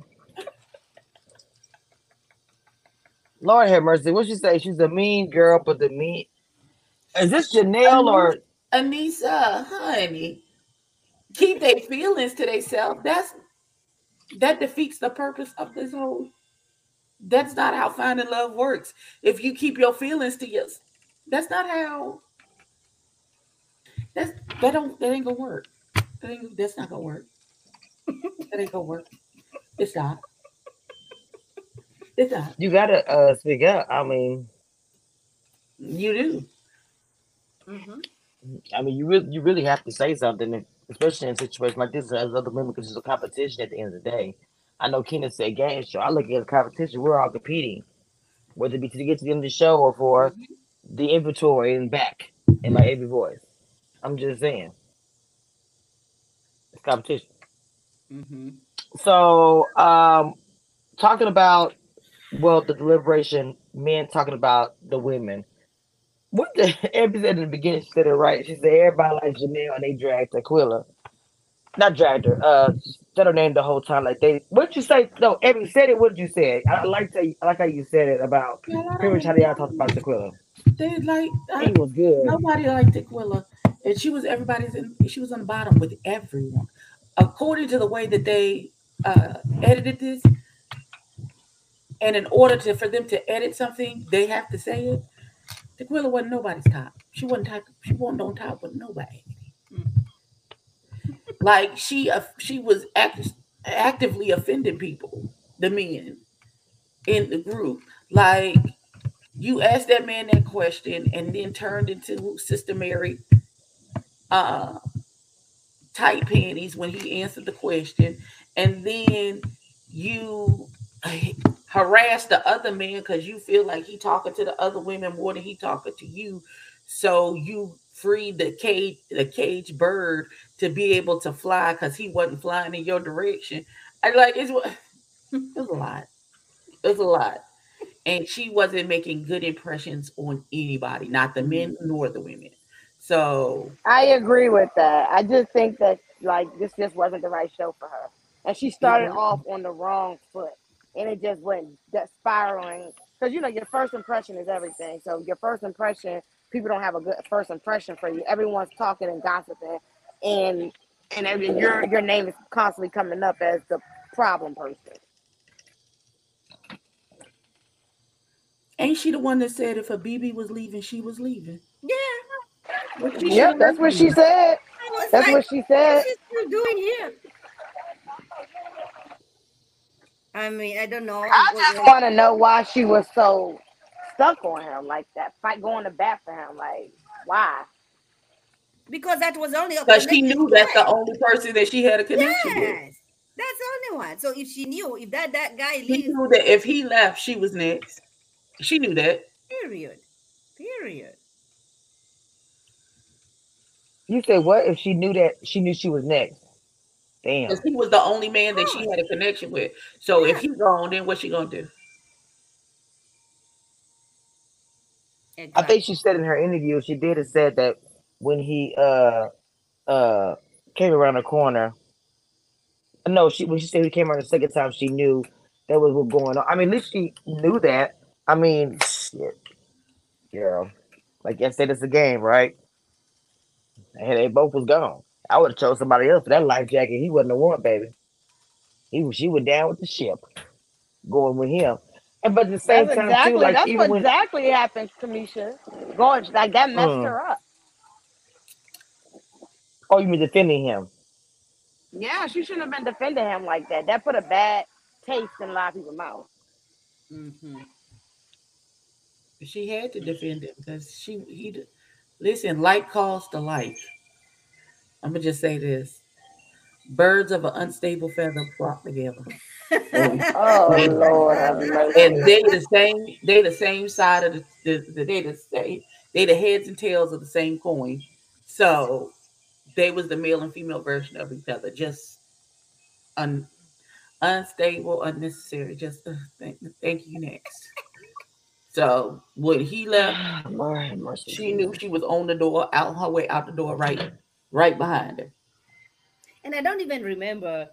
Lord have mercy. What she say? She's a mean girl, but the mean. Is this Janelle or Anissa, honey, keep their feelings to themselves. That's that defeats the purpose of this whole. That's not how finding love works. If you keep your feelings to yourself, that's not how. That's that don't that ain't gonna work. That ain't, that's not gonna work. that ain't gonna work. It's not. It's not. you gotta uh speak up? I mean, You do. Mhm. I mean, you really you really have to say something, especially in a situation like this, as other women, because it's a competition at the end of the day. I know Keena said game show. I look at the competition. We're all competing, whether it be to get to the end of the show or for the inventory and back in my every voice. I'm just saying, it's competition. Mhm. So, um, talking about well, the deliberation, men talking about the women. What the Abby said in the beginning, she said it right. She said everybody likes Janelle and they dragged Aquila. Not dragged her, uh said her name the whole time. Like they what'd you say? No, Abby said it, what did you say? I like that I like how you said it about pretty much how y'all talked about Aquila. They like I, It was good. Nobody liked Aquila, and she was everybody's. In, she was on the bottom with everyone. according to the way that they uh, edited this, and in order to for them to edit something, they have to say it. Tequila wasn't nobody's top. She wasn't top. She wasn't on top with nobody. Like she, uh, she was act- actively offending people, the men in the group. Like you asked that man that question, and then turned into Sister Mary, uh, tight panties when he answered the question, and then you harass the other man because you feel like he talking to the other women more than he talking to you. So you free the cage the cage bird to be able to fly because he wasn't flying in your direction. I like it's it was a lot. It was a lot. And she wasn't making good impressions on anybody, not the men nor the women. So I agree with that. I just think that like this just wasn't the right show for her. And she started Mhm. off on the wrong foot. And it just went that spiraling. Because you know, your first impression is everything. So your first impression, people don't have a good first impression for you. Everyone's talking and gossiping and and every- your your name is constantly coming up as the problem person. ain't she the one that said if Habibi was leaving, she was leaving? Yeah. What Yep, should that's what she said. That's like, what she said. is she still doing here? I mean, I don't know. I just want to know why she was so stuck on him like that, fight going to bat for him. Like, why? Because that was only a Because she knew she that's the only person that she had a connection with. Yes, that's the only one. So if she knew if that that guy She leaves, knew that if he left, she was next. She knew that. period, period. You said what? If she knew that she knew she was next. Damn. Because he was the only man that she had a connection with. So if he gone, then what's she gonna do? I think she said in her interview, she did have said that when he uh uh came around the corner. No, she when she said he came around the second time, she knew that was what going on. I mean, at least she knew that. I mean, shit, girl. Like I said, it's a game, right? And they both was gone. I would have chose somebody else for that life jacket. He wasn't the one, baby. He was. She was down with the ship, going with him. And but at the same That's time exactly too, like that's what when exactly happened, Cameshia. Going like that messed Mm. her up. Oh, you mean defending him? Yeah, she shouldn't have been defending him like that. That put a bad taste in a lot of people's mouth. Mhm. She had to defend him because she he d- listen, like calls a life. I'm gonna just say this. Birds of an unstable feather flock together. Oh Lord and they the same they the same side of the, the, the they the same they the heads and tails of the same coin so they was the male and female version of each other. Just un, unstable unnecessary just uh, thank, thank you next. So when he left Lord mercy. she knew she was on the door out her way out the door right right behind her. And I don't even remember,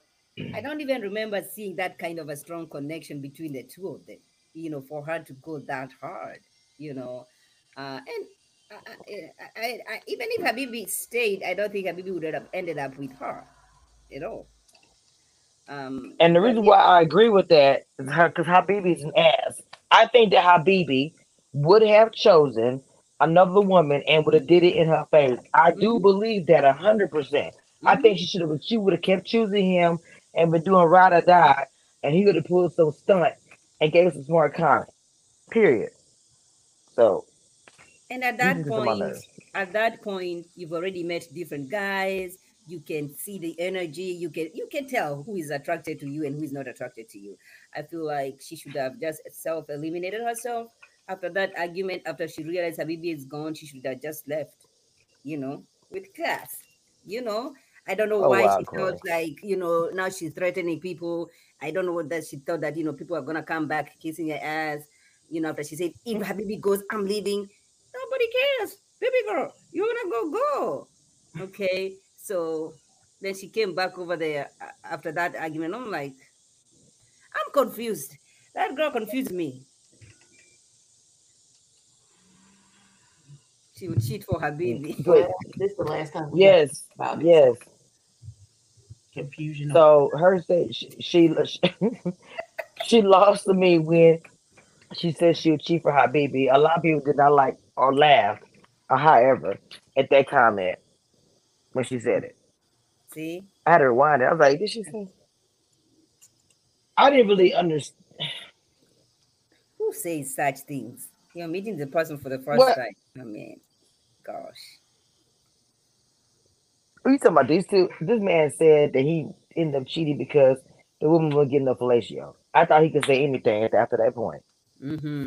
I don't even remember seeing that kind of a strong connection between the two of them, you know, for her to go that hard, you know. Uh, and I, I, I, I, even if Habibi stayed, I don't think Habibi would have ended up with her at all. Um, And the reason yeah, why I agree with that is because Habibi's an ass. I think that Habibi would have chosen another woman and would have did it in her face. I do Mhm. believe that a hundred percent. I think she should have. She would have kept choosing him and been doing ride or die, and he would have pulled some stunt and gave us a smart comment. Period. So And at that niggas are my point, at that point, you've already met different guys. You can see the energy. You can you can tell who is attracted to you and who is not attracted to you. I feel like she should have just self eliminated herself after that argument. After she realized Habibi is gone, she should have just left. You know, with class. You know, I don't know Oh why wow, she Corey. felt like you know now she's threatening people. I don't know what that she thought that you know people are gonna come back kissing her ass. You know, after she said if Habibi goes, I'm leaving. Nobody cares, baby girl. You're gonna go go. Okay, so then she came back over there uh, after that argument. I'm like, I'm confused. That girl confused me. She would cheat for her baby. But this is the last time yes, about yes. Confusion. So her said she she, she lost to me when she said she would cheat for Habibi. A lot of people did not like or laugh, or however, at that comment when she said it. See, I had to rewind it. I was like, did she say? I didn't really understand. who says such things? You're meeting the person for the first What? time. I mean, gosh. What are you talking about? These two. This man said that he ended up cheating because the woman was getting a fellatio. I thought he could say anything after that point. Mm-hmm.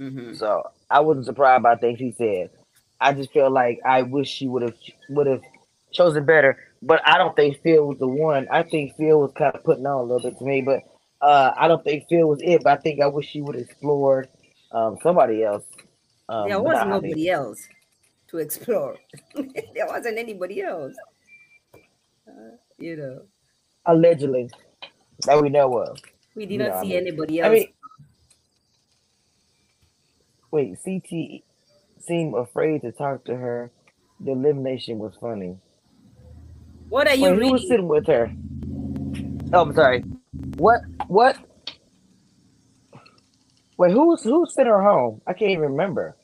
Mm-hmm. So I wasn't surprised by things he said. I just feel like I wish she would have would have chosen better. But I don't think Phil was the one. I think Phil was kind of putting on a little bit to me. But uh, I don't think Phil was it. But I think I wish she would have explored um, somebody else. Um, there was not Javi. nobody else to explore. there wasn't anybody else. Uh, you know, allegedly that we know of. We did You not know, I see mean- anybody I else. mean, wait, CT seemed afraid to talk to her. The elimination was funny. what are you Wait, who was sitting with her? Oh, I'm sorry. What? What? Wait, who's who sent her home? I can't even remember.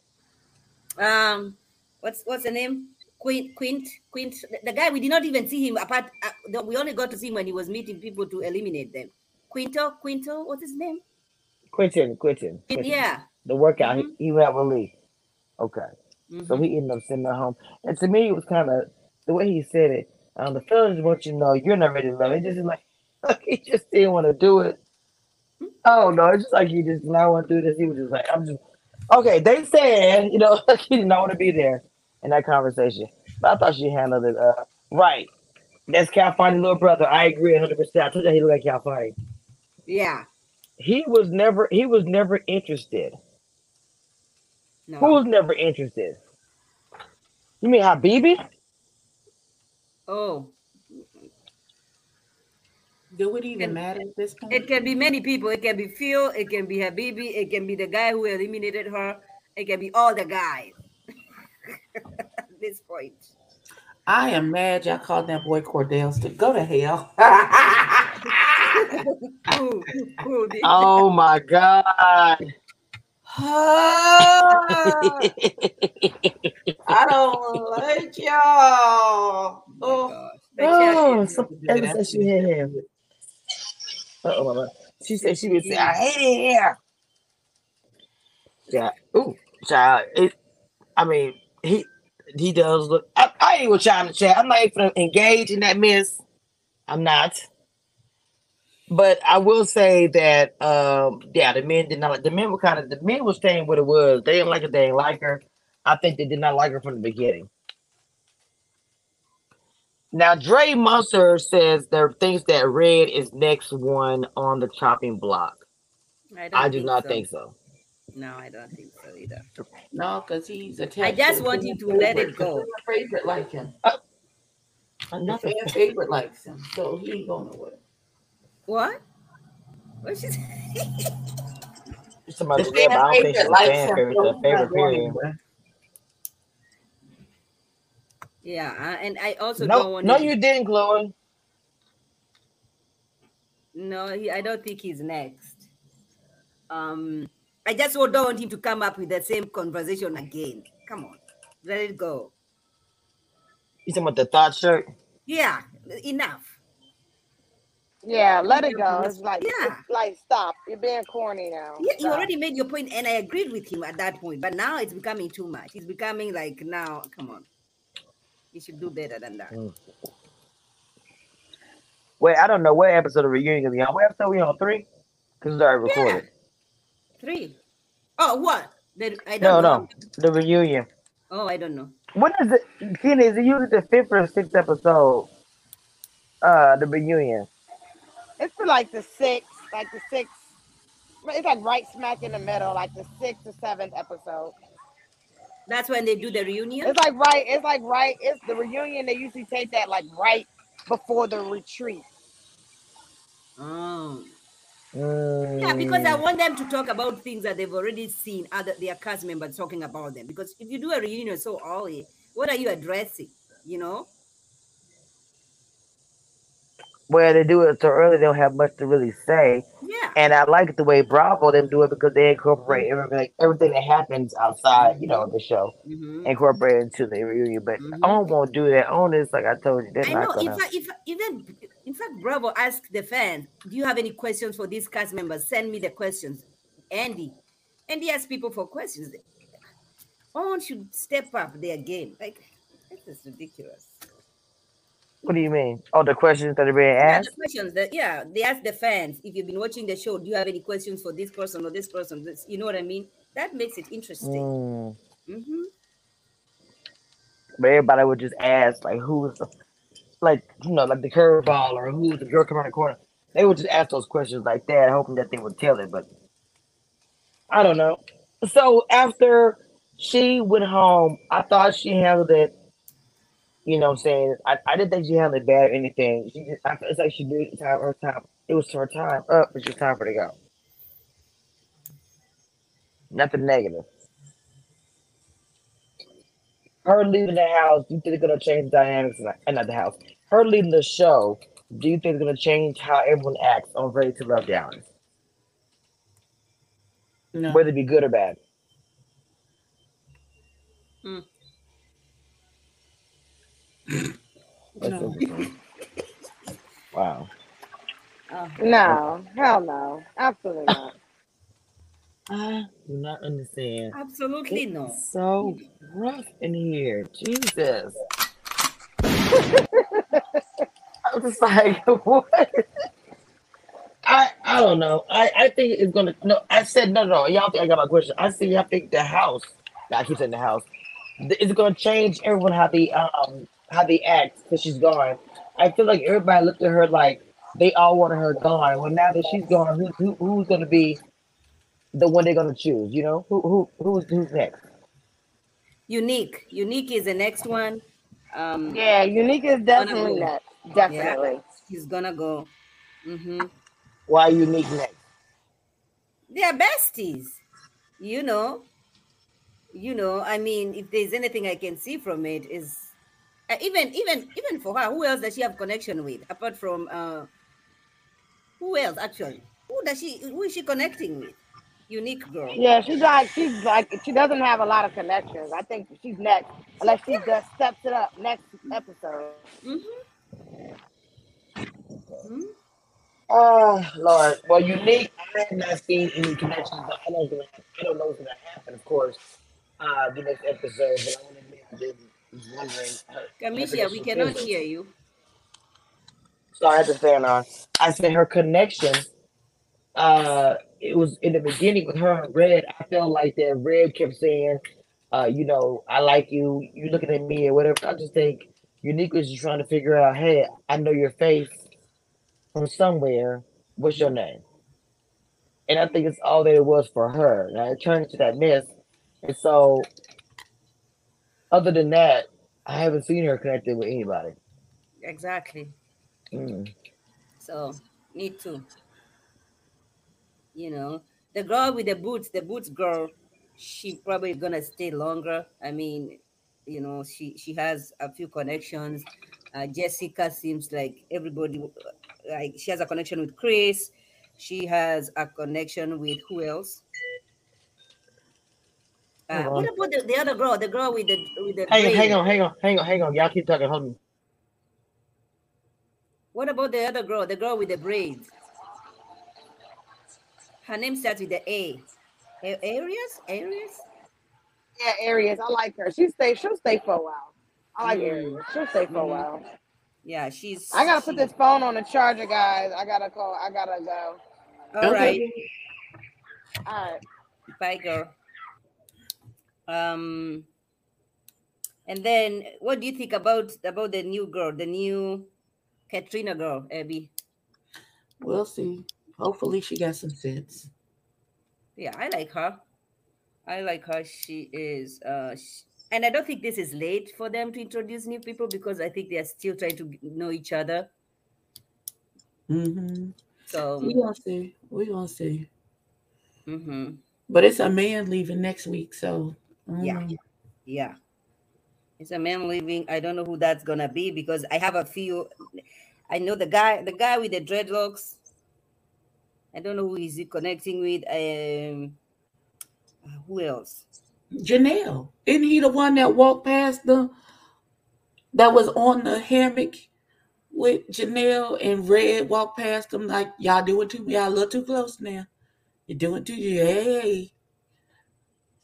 Um, what's what's the name? Quint, Quint, Quint. The, guy we did not even see him apart. Uh, we only got to see him when he was meeting people to eliminate them. Quinto, Quinto, what's his name? Quentin, Quentin, Quint- Quentin. yeah. The workout Mhm. he, he went with Lee. Okay, so mhm. he ended up sending her home, and to me it was kind of the way he said it. Um, the fellas want you to know you're not ready to love. It just like he just didn't want to do it. Oh no, it's just like he just not want to do this. He was just like, I'm just okay. They said, you know, he did not want to be there in that conversation. But I thought she handled it uh, right. That's California little brother. I agree 100. percent I told you he looked like California. Yeah. He was never. He was never interested. No. Who was never interested? You mean Habibi? Oh, Do it even And- matter at this point? it can be many people. It can be Phil. It can be Habibi. It can be the guy who eliminated her. It can be all the guys. At this point. I am mad y'all called that boy Cordell to go to hell. Oh who, who Oh my God! I don't like y'all. Oh Oh, my gosh. oh, The some, chat she hit him. Oh, mama. She said she would say, "I hate it here." Yeah. Ooh, child. It. I mean, he he does look. I, I ain't even trying to chat. I'm not even engage in that mess. I'm not. But I will say that, um, yeah, the men did not like. The men were kind of. The men were staying what it was. They didn't like it. They didn't like her. I think they did not like her from the beginning. Now, Dre Munster says there thinks that Red is next one on the chopping block. I, don't I do think not so. think so. No, I don't think so either. no, because he's attached. I just want a him to let it go. Favorite like him. The Nothing. fan favorite likes him, so he ain't going nowhere. What? What she say? Somebody The there, but I don't think she's favorite a fan him, favorite. The favorite not going period. Yeah, uh, and I also don't No, want no, him- you didn't, Chloe. No, he, I don't think he's next. Um, I just don't want him to come up with the same conversation again. Come on, let it go. You talking about the thought shirt? Yeah, enough. Yeah, let it go. It's like, Yeah. it's like stop. You're being corny now. Yeah, you already made your point, and I agreed with him at that point. But now it's becoming too much. It's becoming like now. Come on, you should do better than that. Wait, I don't know what episode of reunion gonna on. What episode we on? Three? Because it's already Yeah. recorded. Three. Oh, what? The, I No, don't know. no, the reunion. Oh, I don't know. What is it? Kenny, is it usually the fifth or sixth episode? Uh, the reunion. It's for like the sixth, like the sixth. It's like right smack in the middle, like the sixth or seventh episode. That's when they do the reunion. It's like right. It's like right. It's the reunion. They usually take that like right before the retreat. Oh. Yeah, because I Mm. want them to talk about things that they've already seen other their cast members talking about them. Because if you do a reunion so early, what are you addressing? You know? Where they do it so early, they don't have much to really say. Yeah. And I like the way Bravo them do it because they incorporate everything, like, everything that happens outside, you know, the show, Mhm. incorporate into the reunion. But Mhm. OWN won't do that. OWN is like I told you, they're I know. not In gonna. fact, if even in fact, Bravo asked the fans, "Do you have any questions for these cast members? Send me the questions." Andy, Andy asked people for questions. On should step up their game. Like this is ridiculous. What do you mean? Oh, the questions that are being Yeah, asked. the questions that yeah, they ask the fans if you've been watching the show. Do you have any questions for this person or this person? This, you know what I mean? That makes it interesting. Mm. hmm But everybody would just ask like, who's the, like you know, like the curveball or who's the girl coming around the corner. They would just ask those questions like that, hoping that they would tell it. But I don't know. So after she went home, I thought she handled it. You know what I'm saying? I, I didn't think she handled it bad or anything. She just, I, it's like she did time her time. It was her time up, it's time for her to go. Nothing negative. Her leaving the house, do you think it's gonna change the dynamics? Uh, not the house. Her leaving the show, do you think it's gonna change how everyone acts on Ready to Love Dallas? No. Whether it be good or bad? Hmm. That's No. Wow. Oh, No, hell no, absolutely not. I do not understand. absolutely It's no. so rough in here. Jesus. I'm just like, what? I I don't know. I, I think it's gonna no. I said no, no. Y'all think I got my question. I see. I think the house. I keep saying the house. th- It's gonna change everyone how they um how they act because she's gone. I feel like everybody looked at her like they all wanted her gone. Well, now that she's gone, who, who who's gonna be the one they're gonna choose? You know, who who who's who's next? Unique. Unique is the next one. Um, Yeah, unique is definitely go. next. Definitely. he's gonna go. hmm Why unique next? They are besties. You know. You know. I mean, if there's anything I can see from it is uh, even even even for her. Who else does she have connection with apart from uh? Who else actually? Who does she? Who is she connecting with? Unique girl. Yeah, she's like she's like she doesn't have a lot of connections. I think she's next, unless she just steps it up next episode. Mm-hmm. hmm Oh Lord. Well, unique. I have not seen any connections. But I don't. Gonna, I don't know what's gonna happen. Of course, uh, the next episode. But I want to admit, I did was wondering. her- her Cameshia, we cannot with- hear you. Sorry, I had to fan on. I said her connection. Uh, it was in the beginning with her and Red. I felt like that Red kept saying, uh, you know, I like you. You looking at me or whatever. I just think Unique was just trying to figure out, hey, I know your face from somewhere. What's your name? And I think it's all that it was for her. Now it turned into that mess. And so, other than that, I haven't seen her connected with anybody. Exactly. Mm. So me too. You know, the girl with the boots, the boots girl, she probably gonna stay longer. I mean, you know, she she has a few connections. Uh, Jessica seems like everybody, like she has a connection with Chris. She has a connection with who else? Uh, what about the, the other girl? The girl with the with the Hang on, braid? hang on, hang on, hang on, hang on. Y'all keep talking. Hold on. What about the other girl? The girl with the braids. Her name starts with the A. A- Arias? Arias? Yeah, Aries, I like her. She stay. She'll stay for a while. I like Mm. Aries. She'll stay for a Mhm. while. Yeah, she's. I gotta put this phone on the charger, guys. I gotta call. I gotta go. All right, Okay. All right. bye, girl. Um, and then what do you think about about the new girl, the new Katrina girl, Abby? We'll see. Hopefully, she got some sense. Yeah, I like her. I like her. She is. Uh, sh and I don't think this is late for them to introduce new people because I think they are still trying to know each other. Mm-hmm. So. We gonna see. We gonna see. mhm. But it's a man leaving next week, so I don't Yeah. Yeah. It's a man leaving. I don't know who that's gonna be because I have a few. I know the guy, the guy with the dreadlocks. I don't know who is he connecting with. Um, who else? Janelle. Isn't he the one that walked past the that was on the hammock with Janelle and Red walked past them like y'all doing too y'all a little too close now. You're doing too hey.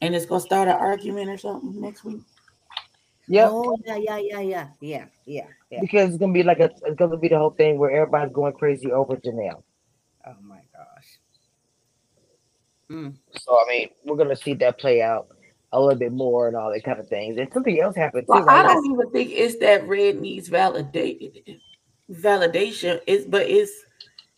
And it's gonna start an argument or something next week. Yep. Oh yeah, yeah, yeah, yeah, yeah, yeah, yeah. Because it's gonna be like a it's gonna be the whole thing where everybody's going crazy over Janelle. Oh my gosh. Mm. So I mean, we're gonna see that play out a little bit more and all that kind of things. And something else happened too. Well, I don't even think it's that Red needs validate validation. It's but it's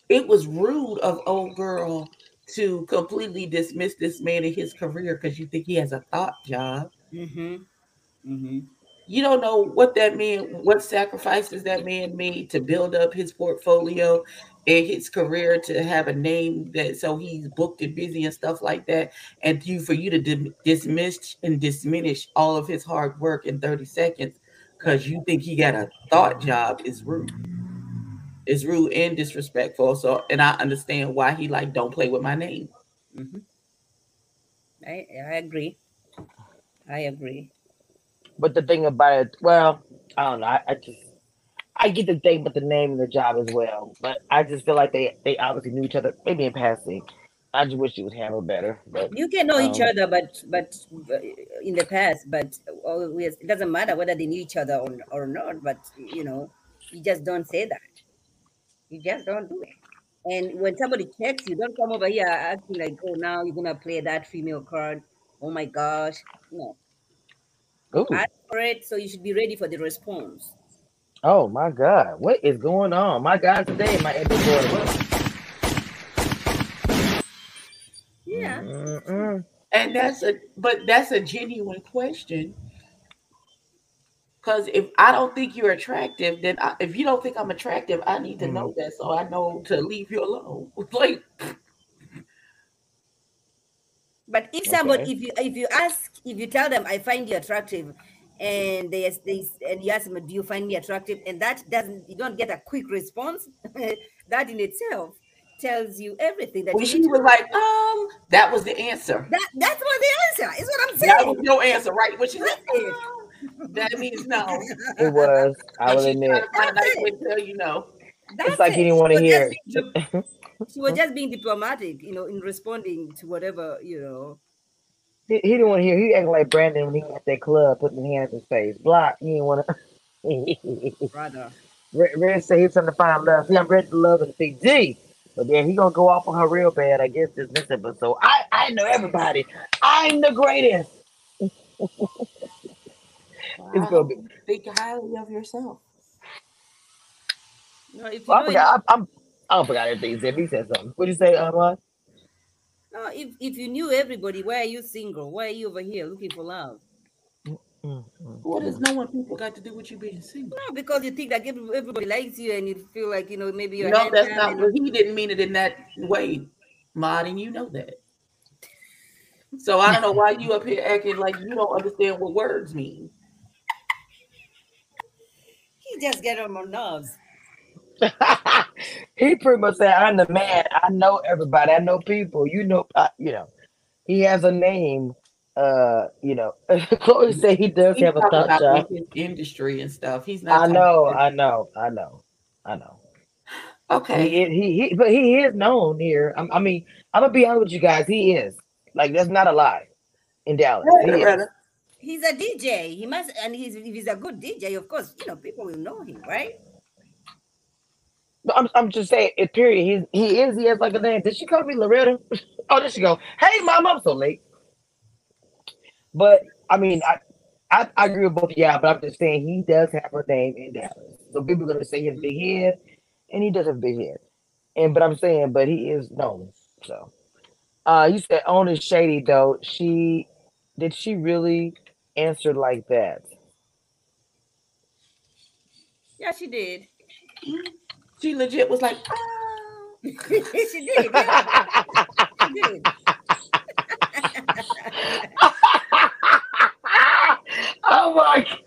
it was rude of old girl to completely dismiss this man and his career because you think he has a thought job. Mm-hmm. Mm-hmm. You don't know what that man, what sacrifices that man made to build up his portfolio and his career to have a name that so he's booked and busy and stuff like that. And you for you to dim- dismiss and diminish all of his hard work in 30 seconds because you think he got a thought job is rude. It's rude and disrespectful. So, and I understand why he like don't play with my name. Mm-hmm. I I agree. I agree. But the thing about it, well, I don't know. I, I just I get the thing but the name and the job as well. But I just feel like they they obviously knew each other, maybe in passing. I just wish it was handled better. But You can know each Um, other, but but in the past, but always it doesn't matter whether they knew each other or, or not. But you know, you just don't say that. You just don't do it. And when somebody checks you, don't come over here acting like, oh, now you're gonna play that female card. Oh my gosh, no. ooh, Ask for it, so you should be ready for the response. oh my God, what is going on? My God, today my epic board. Yeah. Mm-mm. And that's a but that's a genuine question. Because if I don't think you're attractive, then I, if you don't think I'm attractive, I need to know that so I know to leave you alone. Like But if somebody, Okay. if you if you ask, if you tell them, I find you attractive, and they they and you ask them, do you find me attractive, and that doesn't, you don't get a quick response. that in itself tells you everything that when you she need to was like, um, that was the answer. That that's what the answer is. What I'm saying. That was your answer, right? When she said, um, that means no. It was. I And will admit. trying to find a nice way to tell you no. That's like he it. didn't wanna hear just She was just being diplomatic, you know, in responding to whatever, you know. He, he didn't want to hear. He acting like Brandon when he at that club, putting his hands in his face. Block. He didn't want to. Rather. Red, Red said he's trying to find love. See, I'm ready to love and see G. But then he gonna go off on her real bad. I guess this this episode. I I know everybody. I'm the greatest. It's gonna be. Think highly of yourself. No, if you Well, I know forgot. I, I'm. I don't forgot everything he said. Something. What'd you say, uh, Ahmad? No, if if you knew everybody, why are you single? Why are you over here looking for love? What does knowing people got to do with you being single? No, because you think that every- everybody likes you, and you feel like you know maybe you're No, that's not and- what he didn't mean it in that way, Mod, and you know that. So I don't know why you up here acting like you don't understand what words mean. He just get on my nerves. he pretty much said, "I'm the man. I know everybody. I know people. You know, uh, you know." He has a name. Uh, you know, Chloe said he does He's have a talking thought about job. like his industry and stuff. He's not. I know, I know, I know, I know. okay. He, he, he, but he is known here. I, I mean, I'm gonna be honest with you guys. He is like that's not a lie in Dallas. He Rather, is. rather. He's a DJ. He must, and he's if he's a good DJ, of course, you know people will know him, right? I'm, I'm just saying. It period. He, he is. He has like a name. Did she call me Loretta? oh, there she go. Hey, mom, I'm so late. But I mean, I, I, I agree with both of y'all. But I'm just saying he does have a name in Dallas. So people are gonna say he has big head, and he does have big head. And but I'm saying, but he is known. So, uh, you said on is shady though. She did she really answer like that? Yeah, she did. She legit was like, ah. she did. Yeah, she did. oh my! God.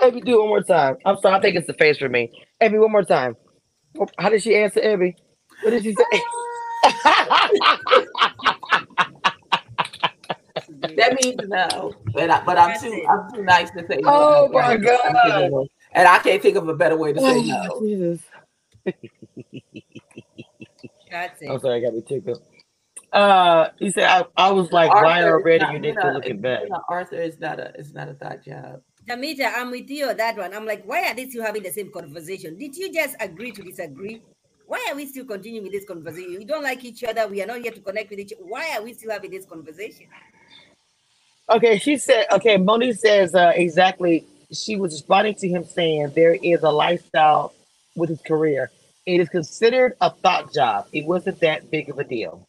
Every do it one more time. I'm sorry. I think it's the face for me. Abby, one more time. How did she answer, Abby? What did she say? That means no, but I, but I'm too. I'm too nice to say no. Oh, my I'm too nice to God. say. And I can't think of a better way to say no. Oh, Jesus. That's it. I'm sorry, I got me tickled. Uh, he said I, I was like, why Arthur is already not- you need know, look at back. you know, Arthur is not a is not a thought job. Tamita, I'm with you on that one. I'm like, why are these two having the same conversation? Did you just agree to disagree? Why are we still continuing with this conversation? We don't like each other. We are not here to connect with each other. Why are we still having this conversation? Okay, she said, okay, Monique says uh, exactly, she was responding to him saying there is a lifestyle with his career. It is considered a thought job. It wasn't that big of a deal.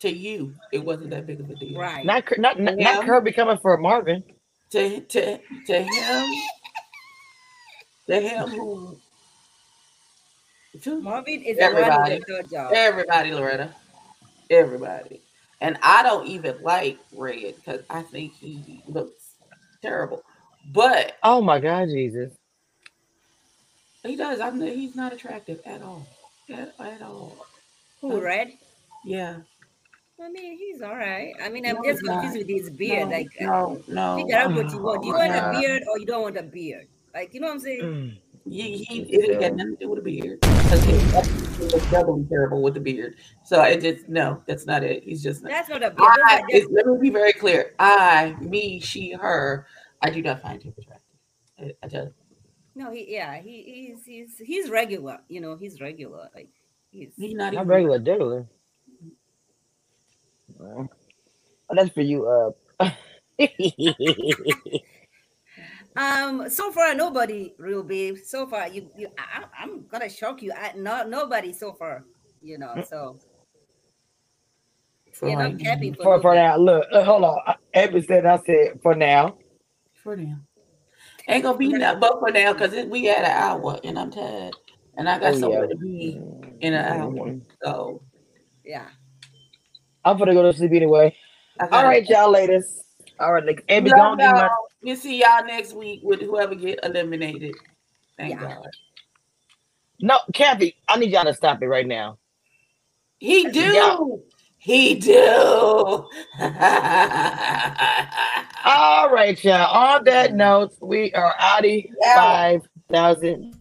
To you, it wasn't that big of a deal. Right. Not Kir- not not, Yeah. not Kirby coming for Marvin. To to to him, to him who to Marvin is Everybody. with the job. everybody, Loretta, everybody, and I don't even like Red because I think he looks terrible. But Oh my God, Jesus. he does. I'm he's not attractive at all. At, at all. Who, Red? Yeah. I mean, he's all right. I mean, I'm No, just he's not. confused with his beard. no, like, uh, no, no. figure out what you want. Do you want a beard or you don't want a beard? Like, you know what I'm saying? Mm. He, he it ain't got nothing to do with a beard because he was doubly terrible with the beard. So it just no, that's not it. He's just not. That's not a beard. I, are just, it's, let me be very clear. I, me, she, her. I do not find him attractive. I, I just no, he, yeah, he, he's, he's, he's regular. You know, he's regular. Like, he's, he's not Not even. regular, regular. Well, that's for you, uh. Um, so far nobody, real babe. So far, you, you, I, I- I'm gonna shock you. I, no, nobody so far. You know, so For, you're not right for, for, for now, look, uh, hold on. Abby said, I said, for now. for now. Ain't gonna be now, but for now, because we had an hour and I'm tired, and I got Oh, somewhere yeah. to be in an hour. Mhm. So Yeah. I'm gonna go to sleep anyway. All right, All y'all ladies. All right, like, Abby, don't do my. Y'all. We'll see y'all next week with whoever get eliminated. Thank Yeah. God. No, Kathy, I need y'all to stop it right now. He do. Yeah. He do. All right, y'all. On that note, we are outie Yeah. five thousand